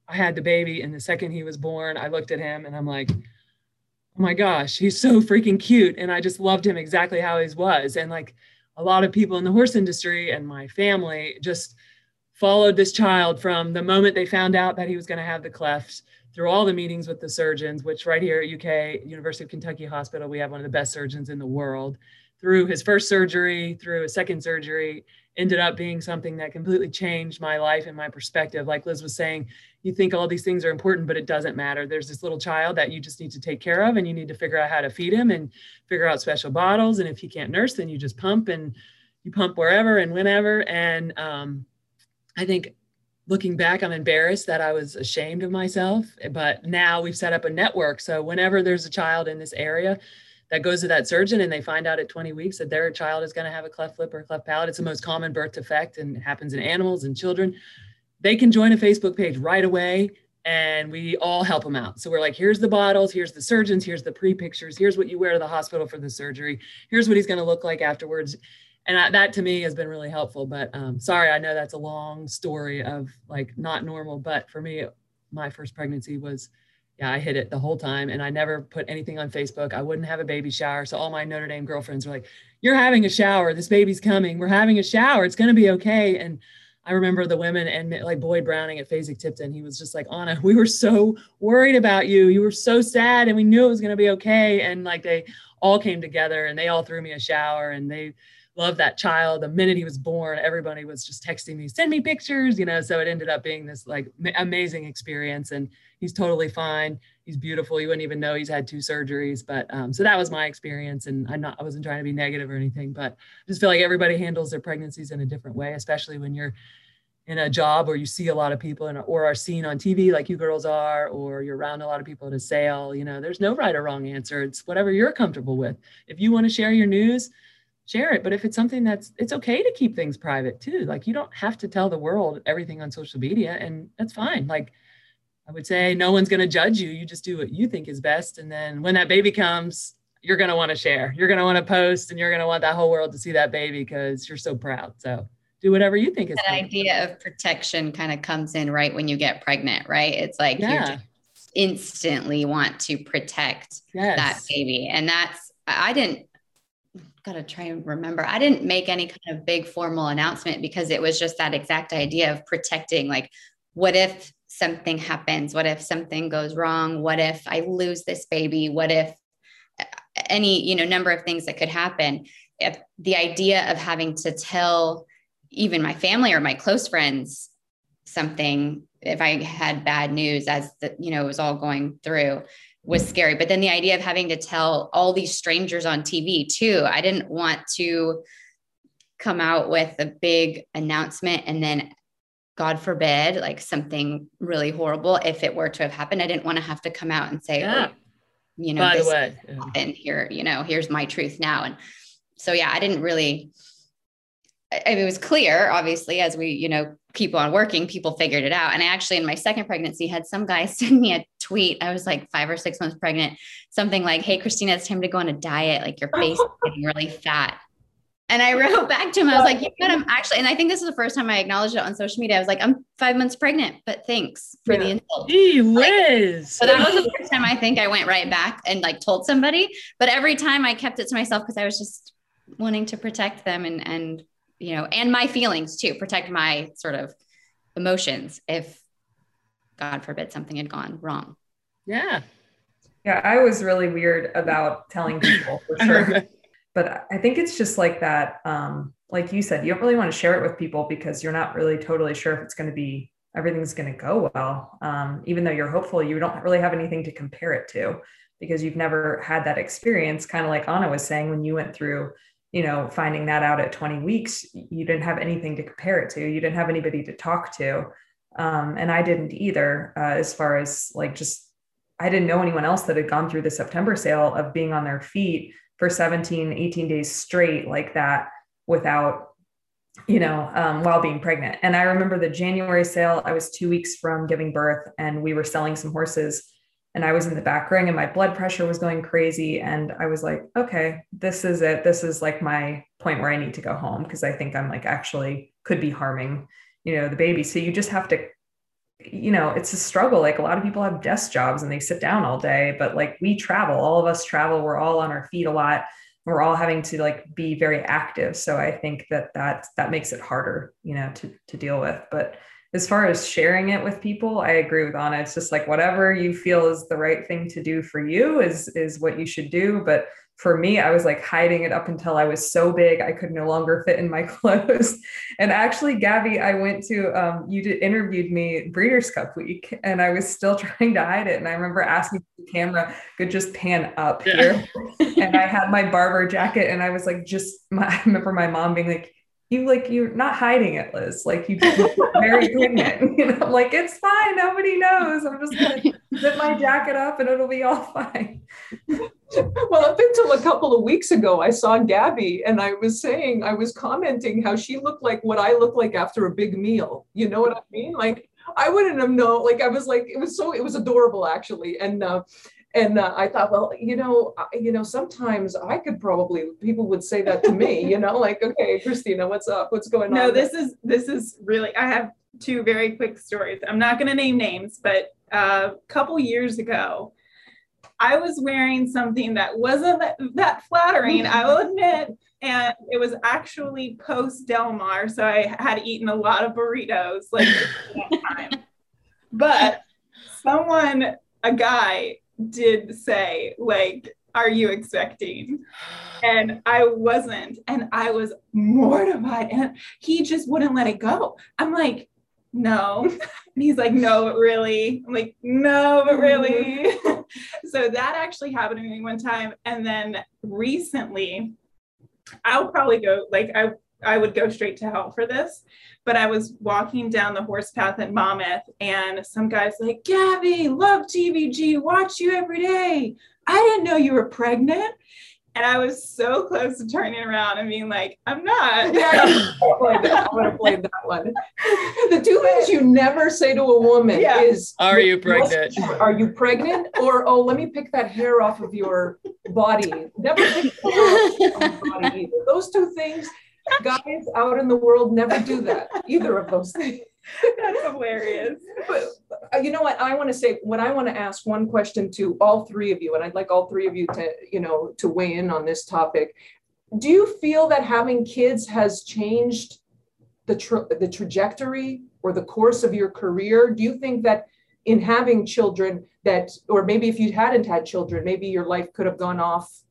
I had the baby. And the second he was born, I looked at him and I'm like, oh my gosh, he's so freaking cute. And I just loved him exactly how he was. And like, a lot of people in the horse industry and my family just followed this child from the moment they found out that he was going to have the cleft through all the meetings with the surgeons, which right here at UK University of Kentucky Hospital, we have one of the best surgeons in the world. Through his first surgery, through a second surgery, ended up being something that completely changed my life and my perspective. Like Liz was saying, you think all these things are important, but it doesn't matter. There's this little child that you just need to take care of, and you need to figure out how to feed him and figure out special bottles. And if he can't nurse, then you just pump and you pump wherever and whenever. And um, I think looking back, I'm embarrassed that I was ashamed of myself. But now we've set up a network. So whenever there's a child in this area, that goes to that surgeon and they find out at 20 weeks that their child is going to have a cleft lip or cleft palate. It's the most common birth defect and happens in animals and children. They can join a Facebook page right away and we all help them out. So we're like, here's the bottles, here's the surgeons, here's the pre pictures, here's what you wear to the hospital for the surgery, here's what he's going to look like afterwards. And I, that to me has been really helpful. But um, sorry, I know that's a long story of like not normal. But for me, my first pregnancy was yeah, I hid it the whole time and I never put anything on Facebook. I wouldn't have a baby shower. So all my Notre Dame girlfriends were like, You're having a shower. This baby's coming. We're having a shower. It's going to be okay. And I remember the women and like Boyd Browning at Fasig-Tipton, he was just like, Anna, we were so worried about you. You were so sad and we knew it was going to be okay. And like they all came together and they all threw me a shower and they loved that child. The minute he was born, everybody was just texting me, send me pictures, you know. So it ended up being this like amazing experience. And he's totally fine. He's beautiful. You wouldn't even know he's had two surgeries. But um, so that was my experience. And I'm not, I wasn't trying to be negative or anything, but I just feel like everybody handles their pregnancies in a different way, especially when you're in a job where you see a lot of people and or are seen on TV like you girls are, or you're around a lot of people at a sale. You know, there's no right or wrong answer. It's whatever you're comfortable with. If you want to share your news, share it. But if it's something that's, it's okay to keep things private too. Like you don't have to tell the world everything on social media, and that's fine. Like I would say no one's going to judge you. You just do what you think is best. And then when that baby comes, you're going to want to share. You're going to want to post and you're going to want that whole world to see that baby because you're so proud. So do whatever you think is that idea of protection kind of comes in right when you get pregnant, right? It's like yeah. you instantly want to protect yes. that baby. And that's, I didn't, gotta try and remember. I didn't make any kind of big formal announcement because it was just that exact idea of protecting. Like, what if something happens? What if something goes wrong? What if I lose this baby? What if uh, any you know number of things that could happen if the idea of having to tell even my family or my close friends something if i had bad news as the you know it was all going through was scary but then the idea of having to tell all these strangers on tv too i didn't want to come out with a big announcement and then god forbid like something really horrible if it were to have happened i didn't want to have to come out and say Yeah. oh, you know By this way, and here you know here's my truth now. And so yeah i didn't really I- it was clear obviously as we you know keep on working people figured it out. And i actually in my second pregnancy had some guy send me a tweet. I was like five or six months pregnant something like hey christina it's time to go on a diet. Like your face is getting really fat and i wrote back to him i was like you know what i'm actually and i think this is the first time i acknowledged it on social media i was like i'm five months pregnant but thanks for the Yeah. insult gee whiz. so that was the first time I think I went right back and like told somebody. But every time I kept it to myself because I was just wanting to protect them and and you know and my feelings too, protect my sort of emotions if God forbid something had gone wrong. yeah. Yeah, I was really weird about telling people for sure. But I think it's just like that. Um, like you said, you don't really want to share it with people because you're not really totally sure if it's going to be everything's going to go well. Um, even though you're hopeful, you don't really have anything to compare it to because you've never had that experience. Kind of like Anna was saying, when you went through, you know, finding that out at 20 weeks, you didn't have anything to compare it to. You didn't have anybody to talk to. Um, and I didn't either, uh, as far as like just I didn't know anyone else that had gone through the September sale of being on their feet for 17, 18 days straight like that without, you know, um, while being pregnant. And I remember the January sale, I was two weeks from giving birth and we were selling some horses and I was in the back ring and my blood pressure was going crazy. And I was like, okay, this is it. This is like my point where I need to go home because I think I'm like actually could be harming, you know, the baby. So you just have to you know, it's a struggle. Like a lot of people have desk jobs and they sit down all day, but like we travel, all of us travel, we're all on our feet a lot. We're all having to like be very active. So I think that that that makes it harder, you know, to to deal with. But as far as sharing it with people, I agree with Anna. It's just like whatever you feel is the right thing to do for you is is what you should do. But for me, I was like hiding it up until I was so big I could no longer fit in my clothes. And actually, Gabby, I went to um, you did interviewed me Breeders' Cup week, and I was still trying to hide it. And I remember asking the camera could just pan up here, and I had my Barbour jacket, and I was like, just my, I remember my mom being like. You like you're not hiding it, Liz. Like you you're very pregnant. You know, I'm like it's fine. Nobody knows. I'm just gonna zip my jacket up and it'll be all fine. Well, up until a couple of weeks ago, I saw Gabby and I was saying, I was commenting how she looked like what I look like after a big meal. You know what I mean? Like I wouldn't have known. Like I was like, it was so, it was adorable actually. And, uh, and uh, I thought, well, you know, I- you know, sometimes I could probably people would say that to me, you know, like, okay, Christina, what's up? What's going No, on? No, this is this is really. I have two very quick stories. I'm not going to name names, but a couple years ago, I was wearing something that wasn't that, that flattering. I will admit, and it was actually post Del Mar, so I had eaten a lot of burritos like that time. But someone, a guy, did say like, "Are you expecting?" and I wasn't, and I was mortified, and he just wouldn't let it go. I'm like, no, and he's like, no, but really. I'm like, no, but mm-hmm. really. so that actually happened to me one time, and then recently, I'll probably go like I I would go straight to hell for this. But I was walking down the horse path at Monmouth, and some guy's like, Gabby, love TVG, watch you every day. I didn't know you were pregnant. And I was so close to turning around and being like, I'm not. Yeah, I'm gonna play that- I'm gonna play that one. The two things you never say to a woman Yeah. is Are you pregnant? Are you pregnant? Or oh, let me pick that hair off of your body. Never pick the hair off of your body either. Those two things, guys out in the world never do that. Either of those things. That's hilarious. But uh, you know what? I want to say what I want to ask one question to all three of you, and I'd like all three of you to, you know, to weigh in on this topic. Do you feel that having kids has changed the tra- the trajectory or the course of your career? Do you think that in having children that, or maybe if you hadn't had children, maybe your life could have gone off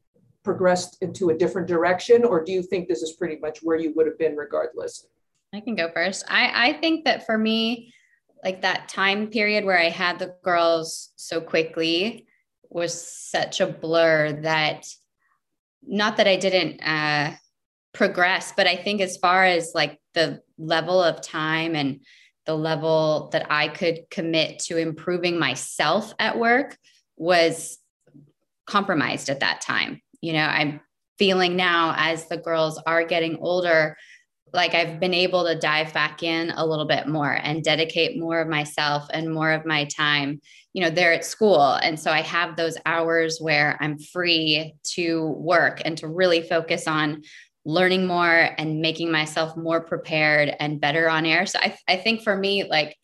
progressed into a different direction, or do you think this is pretty much where you would have been regardless? I can go first. I, I think that for me, like that time period where I had the girls so quickly was such a blur that not that I didn't uh, progress, but I think as far as like the level of time and the level that I could commit to improving myself at work was compromised at that time. You know, I'm feeling now as the girls are getting older, like I've been able to dive back in a little bit more and dedicate more of myself and more of my time. You know, they're at school. And so I have those hours where I'm free to work and to really focus on learning more and making myself more prepared and better on air. So I, I think for me, like,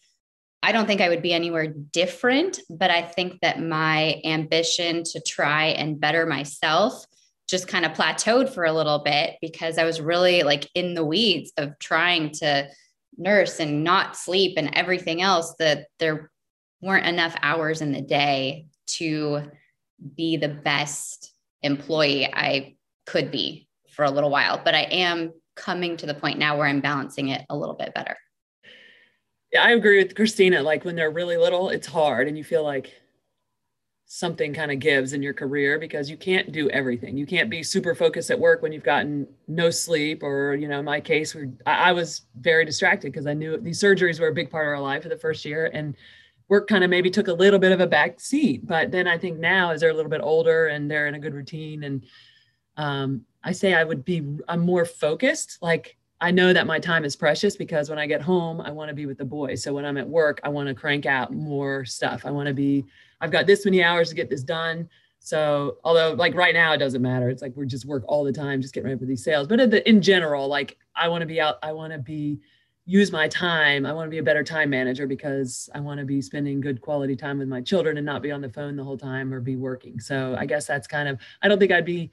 I don't think I would be anywhere different, but I think that my ambition to try and better myself just kind of plateaued for a little bit because I was really like in the weeds of trying to nurse and not sleep and everything else that there weren't enough hours in the day to be the best employee I could be for a little while. But I am coming to the point now where I'm balancing it a little bit better. Yeah, I agree with Christina. Like when they're really little, it's hard and you feel like something kind of gives in your career because you can't do everything. You can't be super focused at work when you've gotten no sleep, or you know, in my case, where I, I was very distracted because I knew these surgeries were a big part of our life for the first year, and work kind of maybe took a little bit of a back seat. But then I think now, as they're a little bit older and they're in a good routine, and um, I say I would be, I'm more focused. Like I know that my time is precious because when I get home, I want to be with the boys. So when I'm at work, I want to crank out more stuff. I want to be I've got this many hours to get this done. So although like right now it doesn't matter. It's like we're just work all the time, just getting ready for these sales. But in, the, in general, like I want to be out, I want to be use my time. I want to be a better time manager because I want to be spending good quality time with my children and not be on the phone the whole time or be working. So I guess that's kind of I don't think I'd be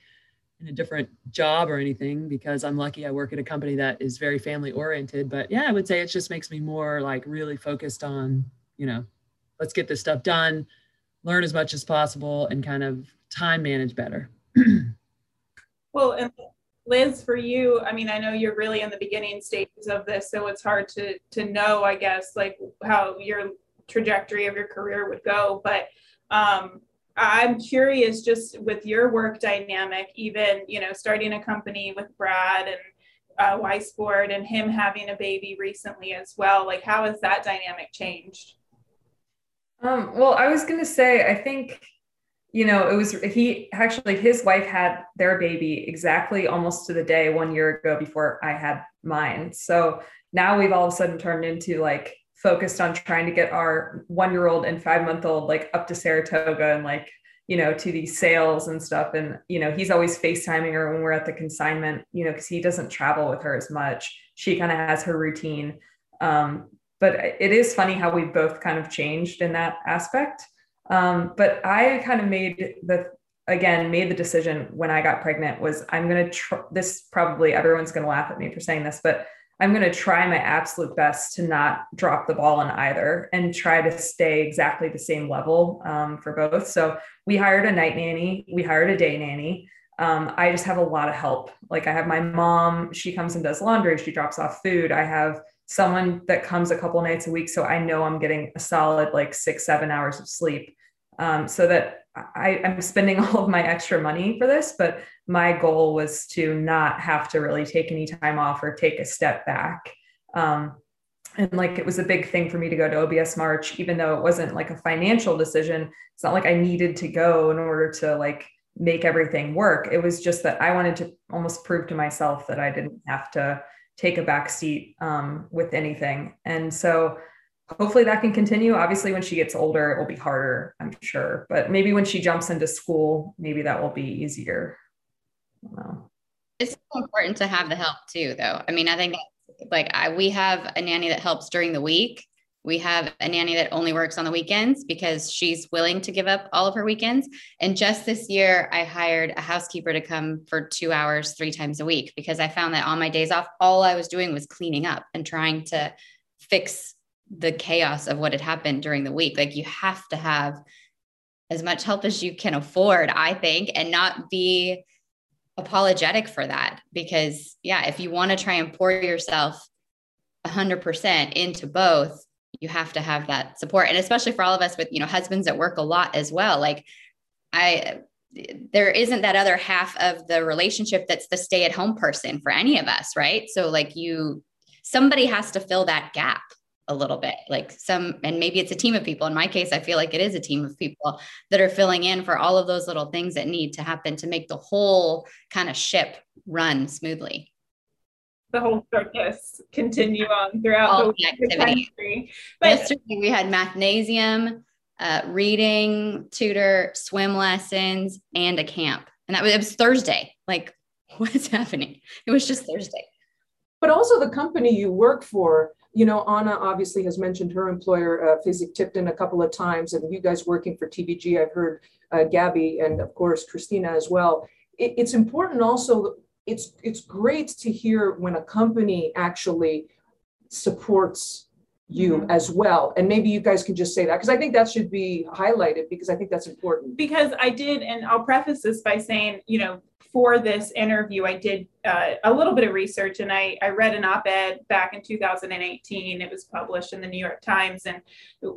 in a different job or anything because I'm lucky I work at a company that is very family oriented. But yeah, I would say it just makes me more like really focused on, you know, let's get this stuff done learn as much as possible and kind of time manage better. well, and Liz, for you, I mean, I know you're really in the beginning stages of this, so it's hard to to know, I guess, like how your trajectory of your career would go. But um, I'm curious, just with your work dynamic, even you know, starting a company with Brad and uh, Weisport and him having a baby recently as well. Like, how has that dynamic changed? Um, well, I was going to say, I think, you know, it was he actually, his wife had their baby exactly almost to the day one year ago before I had mine. So now we've all of a sudden turned into like focused on trying to get our one year old and five month old like up to Saratoga and like, you know, to these sales and stuff. And, you know, he's always FaceTiming her when we're at the consignment, you know, because he doesn't travel with her as much. She kind of has her routine. Um, but it is funny how we both kind of changed in that aspect. Um, but I kind of made the again made the decision when I got pregnant was I'm going to try this probably everyone's going to laugh at me for saying this, but I'm going to try my absolute best to not drop the ball on either and try to stay exactly the same level um, for both. So we hired a night nanny, we hired a day nanny. Um, I just have a lot of help. Like I have my mom, she comes and does laundry, she drops off food. I have someone that comes a couple nights a week so i know i'm getting a solid like six seven hours of sleep um, so that I, i'm spending all of my extra money for this but my goal was to not have to really take any time off or take a step back um, and like it was a big thing for me to go to obs march even though it wasn't like a financial decision it's not like i needed to go in order to like make everything work it was just that i wanted to almost prove to myself that i didn't have to take a back seat um, with anything. And so hopefully that can continue. Obviously, when she gets older, it will be harder, I'm sure. But maybe when she jumps into school, maybe that will be easier. It's so important to have the help too, though. I mean, I think like I, we have a nanny that helps during the week we have a nanny that only works on the weekends because she's willing to give up all of her weekends. And just this year, I hired a housekeeper to come for two hours, three times a week, because I found that on my days off, all I was doing was cleaning up and trying to fix the chaos of what had happened during the week. Like you have to have as much help as you can afford, I think, and not be apologetic for that because yeah if you want to try and pour yourself 100% into both you have to have that support. And especially for all of us with you know husbands that work a lot as well like i there isn't that other half of the relationship that's the stay at home person for any of us right? So like you somebody has to fill that gap a little bit like some and maybe it's a team of people in my case i feel like it is a team of people that are filling in for all of those little things that need to happen to make the whole kind of ship run smoothly the whole circus continue on throughout all the, the activity. But yesterday we had mathnasium, uh, reading tutor, swim lessons, and a camp, and that was it was Thursday. Like, what's happening? It was just Thursday. But also the company you work for. You know, Anna obviously has mentioned her employer, uh, Fasig-Tipton, a couple of times, and you guys working for TVG. I've heard uh, Gabby and of course Christina as well. It, it's important also it's it's great to hear when a company actually supports you mm-hmm. as well. And maybe you guys can just say that because i think that should be highlighted because i think that's important. Because i did and i'll preface this by saying you know for this interview i did uh, a little bit of research and I, I read an op-ed back in 2018 it was published in the new york times and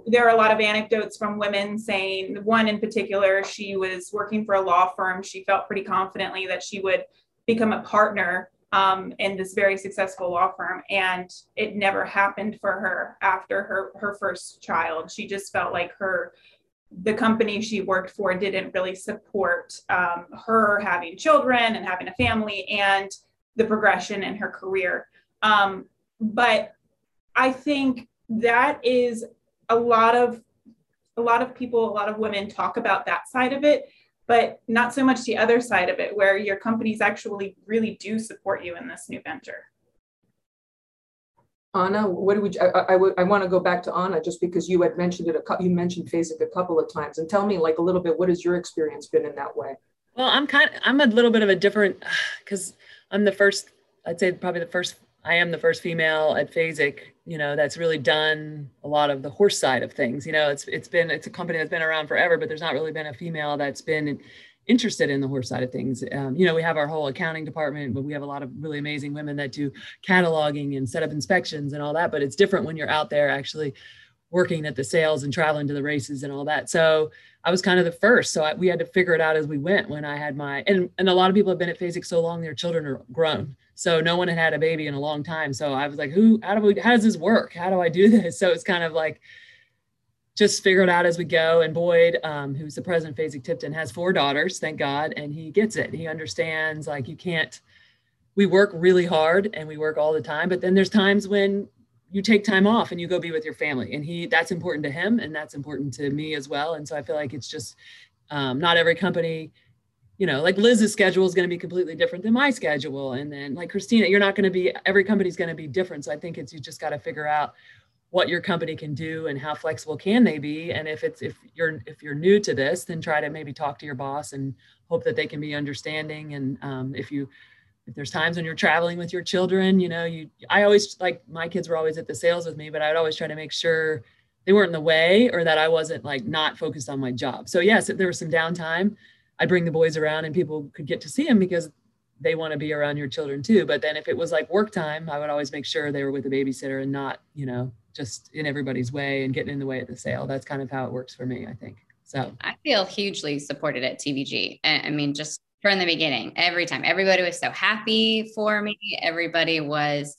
there are a lot of anecdotes from women saying one in particular she was working for a law firm. She felt pretty confidently that she would become a partner um, in this very successful law firm and it never happened for her after her her first child. She just felt like her the company she worked for didn't really support um, her having children and having a family and the progression in her career. Um, but i think that is a lot of a lot of people a lot of women talk about that side of it but not so much the other side of it where your companies actually really do support you in this new venture Anna, what do we? I, I, I want to go back to Anna just because you had mentioned it. A, you mentioned Fasig a couple of times, and tell me like a little bit. What has your experience been in that way? Well, I'm kind. Of, I'm a little bit of a different because I'm the first. I'd say probably the first I am the first female at Fasig, you know, that's really done a lot of the horse side of things. You know, it's it's been it's a company that's been around forever, but there's not really been a female that's been interested in the horse side of things. Um, you know, we have our whole accounting department, but we have a lot of really amazing women that do cataloging and set up inspections and all that. But it's different when you're out there actually working at the sales and traveling to the races and all that. So I was kind of the first. So I, we had to figure it out as we went when I had my, and, and a lot of people have been at Fasig so long, their children are grown. So no one had had a baby in a long time. So I was like, who, how do we, how does this work? How do I do this? So it's kind of like, just figure it out as we go. And Boyd, um, who's the president of Fasig-Tipton, has four daughters, thank God, and he gets it. He understands like you can't. We work really hard and we work all the time, but then there's times when you take time off and you go be with your family, and he that's important to him and that's important to me as well. And so I feel like it's just um, not every company you know, like Liz's schedule is going to be completely different than my schedule. And then like Christina, you're not going to be, every company's going to be different. So I think it's, you just got to figure out what your company can do and how flexible can they be. And if it's, if you're, if you're new to this, then try to maybe talk to your boss and hope that they can be understanding. And um, if you, if there's times when you're traveling with your children, you know, you, I always like my kids were always at the sales with me, but I'd always try to make sure they weren't in the way or that I wasn't like not focused on my job. So yes, if there was some downtime, I'd bring the boys around and people could get to see them because they want to be around your children too. But then if it was like work time, I would always make sure they were with a babysitter and not, you know, just in everybody's way and getting in the way at the sale. That's kind of how it works for me, I think. So I feel hugely supported at TVG. I mean, just from the beginning, every time, everybody was so happy for me. Everybody was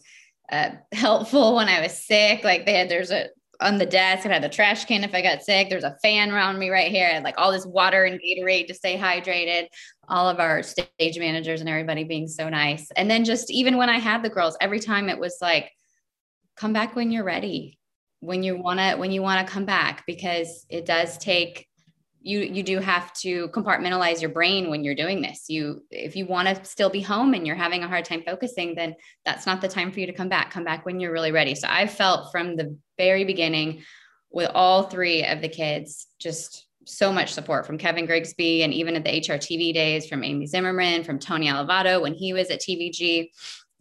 uh, helpful when I was sick. Like they had, there's a on the desk. I had the trash can if I got sick. There's a fan around me right here. I had like all this water and Gatorade to stay hydrated. All of our stage managers and everybody being so nice. And then just even when I had the girls, every time it was like, come back when you're ready, when you want to, when you want to come back, because it does take you you do have to compartmentalize your brain when you're doing this. You if you want to still be home and you're having a hard time focusing then that's not the time for you to come back. Come back when you're really ready. So i felt from the very beginning with all three of the kids just so much support from kevin grigsby and even at the hrtv days from amy zimmerman from tony allevato when he was at tvg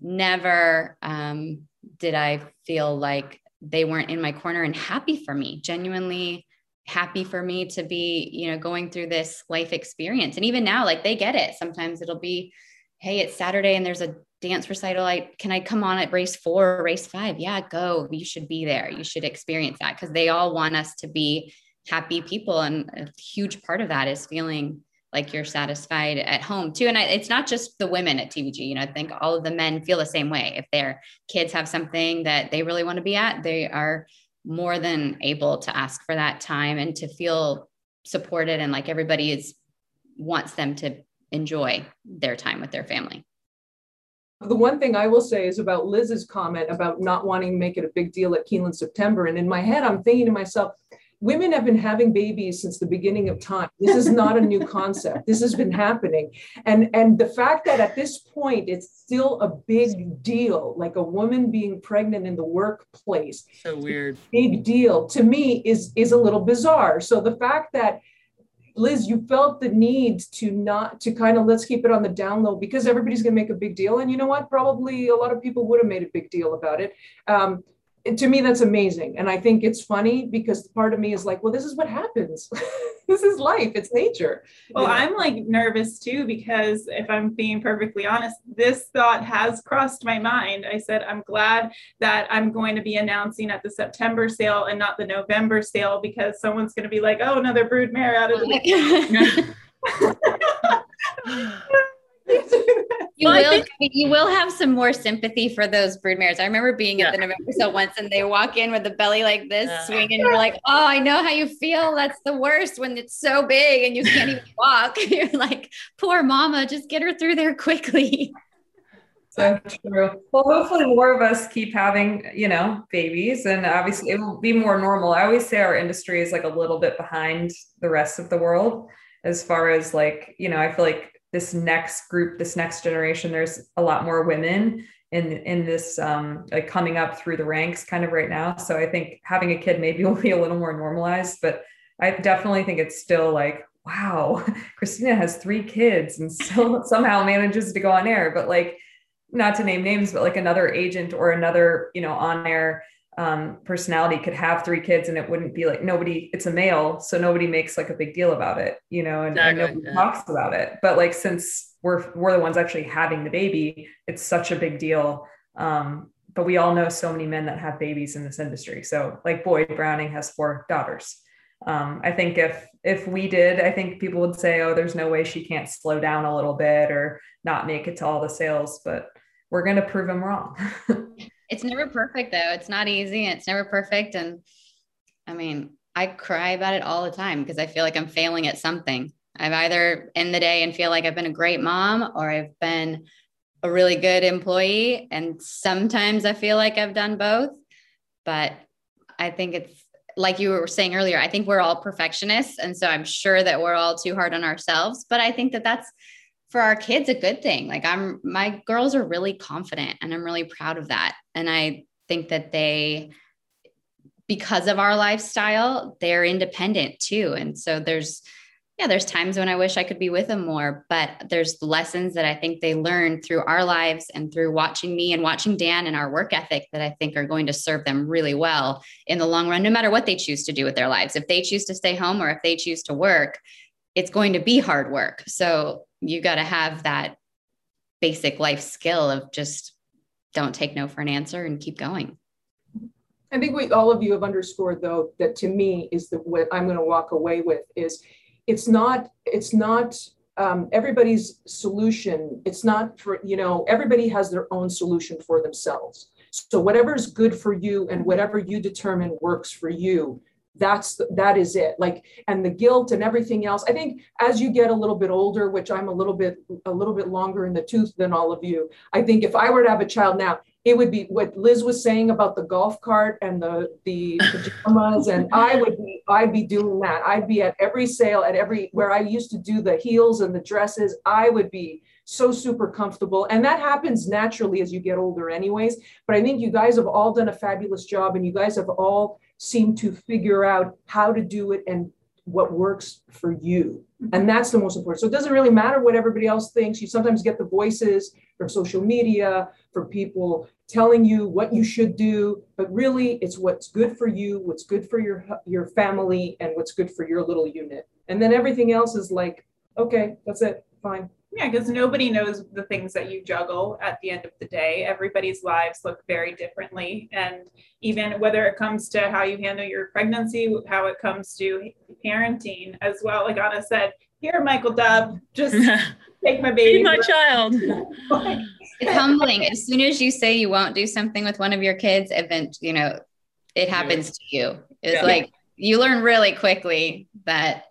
never um, did i feel like they weren't in my corner and happy for me. Genuinely happy for me to be you know going through this life experience and even now like they get it sometimes it'll be hey, it's Saturday and there's a dance recital. I can I come on at race four or race five? Yeah, go. You should be there. You should experience that because they all want us to be happy people. And a huge part of that is feeling like you're satisfied at home too. And I, it's not just the women at TVG. You know, I think all of the men feel the same way. If their kids have something that they really want to be at, they are more than able to ask for that time and to feel supported and like everybody is wants them to enjoy their time with their family. The one thing I will say is about Liz's comment about not wanting to make it a big deal at Keeneland September. And in my head, I'm thinking to myself, women have been having babies since the beginning of time. This is not a new concept. This has been happening. And, and the fact that at this point, it's still a big deal, like a woman being pregnant in the workplace. So weird. Big deal to me is, is a little bizarre. So the fact that Liz, you felt the need to not to kind of let's keep it on the down low because everybody's going to make a big deal, and you know what? Probably a lot of people would have made a big deal about it. Um, to me that's amazing. And i think it's funny because part of me is like well this is what happens. This is life. It's nature. Well you know? i'm like nervous too because if i'm being perfectly honest this thought has crossed my mind. I said i'm glad that i'm going to be announcing at the september sale and not the november sale because someone's going to be like oh another brood mare out of the you will you will have some more sympathy for those broodmares. I remember being yeah. at the November sale once and they walk in with the belly like this, yeah. swinging. You're like, oh, I know how you feel. That's the worst when it's so big and you can't even walk. You're like, poor mama, just get her through there quickly. So true. Well, hopefully more of us keep having, you know, babies and obviously it will be more normal. I always say our industry is like a little bit behind the rest of the world as far as like, you know, I feel like this next group, this next generation, there's a lot more women in in this um, like coming up through the ranks kind of right now. So I think having a kid maybe will be a little more normalized, but I definitely think it's still like, wow, Christina has three kids and still somehow manages to go on air. But like, not to name names, but like another agent or another, you know, on air um, personality could have three kids and it wouldn't be like nobody it's a male so nobody makes like a big deal about it you know and, exactly, and nobody yeah. talks about it. But like since we're we're the ones actually having the baby it's such a big deal. Um, but we all know so many men that have babies in this industry. So like boyd browning has four daughters. Um, i think if if we did i think people would say oh there's no way she can't slow down a little bit or not make it to all the sales but we're going to prove them wrong it's never perfect though. It's not easy. and It's never perfect. And I mean, I cry about it all the time because I feel like I'm failing at something. I've either in the day and feel like I've been a great mom or I've been a really good employee. And sometimes I feel like I've done both. But I think it's like you were saying earlier, I think we're all perfectionists. And so I'm sure that we're all too hard on ourselves. But I think that that's for our kids a good thing. Like I'm my girls are really confident and I'm really proud of that. And I think that they because of our lifestyle, they're independent too. And so there's yeah, there's times when I wish I could be with them more, but there's lessons that I think they learn through our lives and through watching me and watching Dan and our work ethic that I think are going to serve them really well in the long run, no matter what they choose to do with their lives. If they choose to stay home or if they choose to work, it's going to be hard work. So you got to have that basic life skill of just don't take no for an answer and keep going. I think we all of you have underscored though that to me is that what I'm going to walk away with is it's not it's not um, everybody's solution. It's not for you know everybody has their own solution for themselves. So whatever is good for you and whatever you determine works for you that's that is it. Like and the guilt and everything else. I think as you get a little bit older which i'm a little bit a little bit longer in the tooth than all of you i think if i were to have a child now it would be what liz was saying about the golf cart and the the pajamas and i would be i'd be doing that. I'd be at every sale at every where i used to do the heels and the dresses i would be so super comfortable. And that happens naturally as you get older anyways. But i think you guys have all done a fabulous job and you guys have all seem to figure out how to do it and what works for you. Mm-hmm. And that's the most important. So it doesn't really matter what everybody else thinks. You sometimes get the voices from social media, from people telling you what you should do, but really it's what's good for you, what's good for your your family and what's good for your little unit. And then everything else is like, okay, that's it. Fine. Yeah, because nobody knows the things that you juggle at the end of the day. Everybody's lives look very differently. And even whether it comes to how you handle your pregnancy, how it comes to parenting as well. Like Anna said, here, Michael Dub, just take my baby. Be my child. it's humbling. As soon as you say you won't do something with one of your kids, event, you know, it happens to you. It's yeah. like you learn really quickly that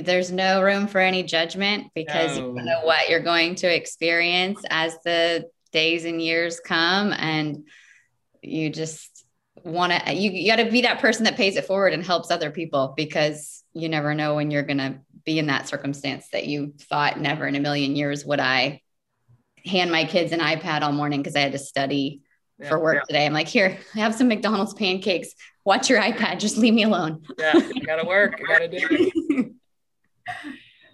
there's no room for any judgment because no. you don't know what you're going to experience as the days and years come and you just want to you, you got to be that person that pays it forward and helps other people because you never know when you're going to be in that circumstance that you thought never in a million years would i hand my kids an ipad all morning because i had to study yeah, for work yeah. today. I'm like here I have some mcdonald's pancakes. Watch your ipad. Just leave me alone. Yeah i gotta work i gotta do it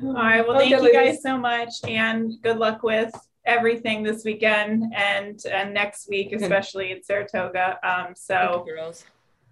All right. Well, thank you guys so much, and good luck with everything this weekend and and next week, especially in Saratoga. Um, so.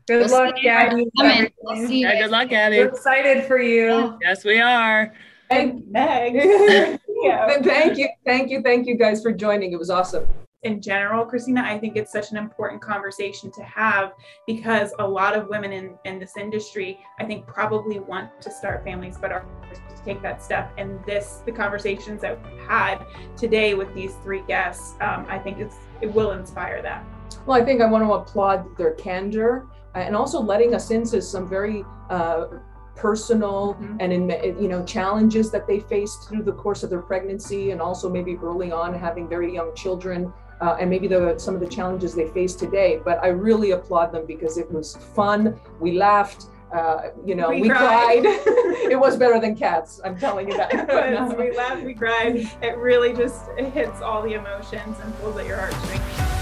Good we'll luck, Gabby. We'll yeah, good luck, Gabby. We're excited for you. Yes, we are. And Meg. yeah. thank you, thank you, thank you guys for joining. It was awesome in general, Christina, I think it's such an important conversation to have because a lot of women in, in this industry, I think, probably want to start families, but are to take that step. And this, the conversations that we've had today with these three guests, um, I think it's it will inspire that. Well, I think I want to applaud their candor uh, and also letting us into some very uh, personal mm-hmm. and in you know challenges that they faced through the course of their pregnancy and also maybe early on having very young children uh, and maybe the, some of the challenges they face today. But I really applaud them because it was fun. We laughed. Uh, you know, we, we cried. cried. it was better than cats. I'm telling you that. we laughed, we cried. It really just it hits all the emotions and pulls at your heartstrings.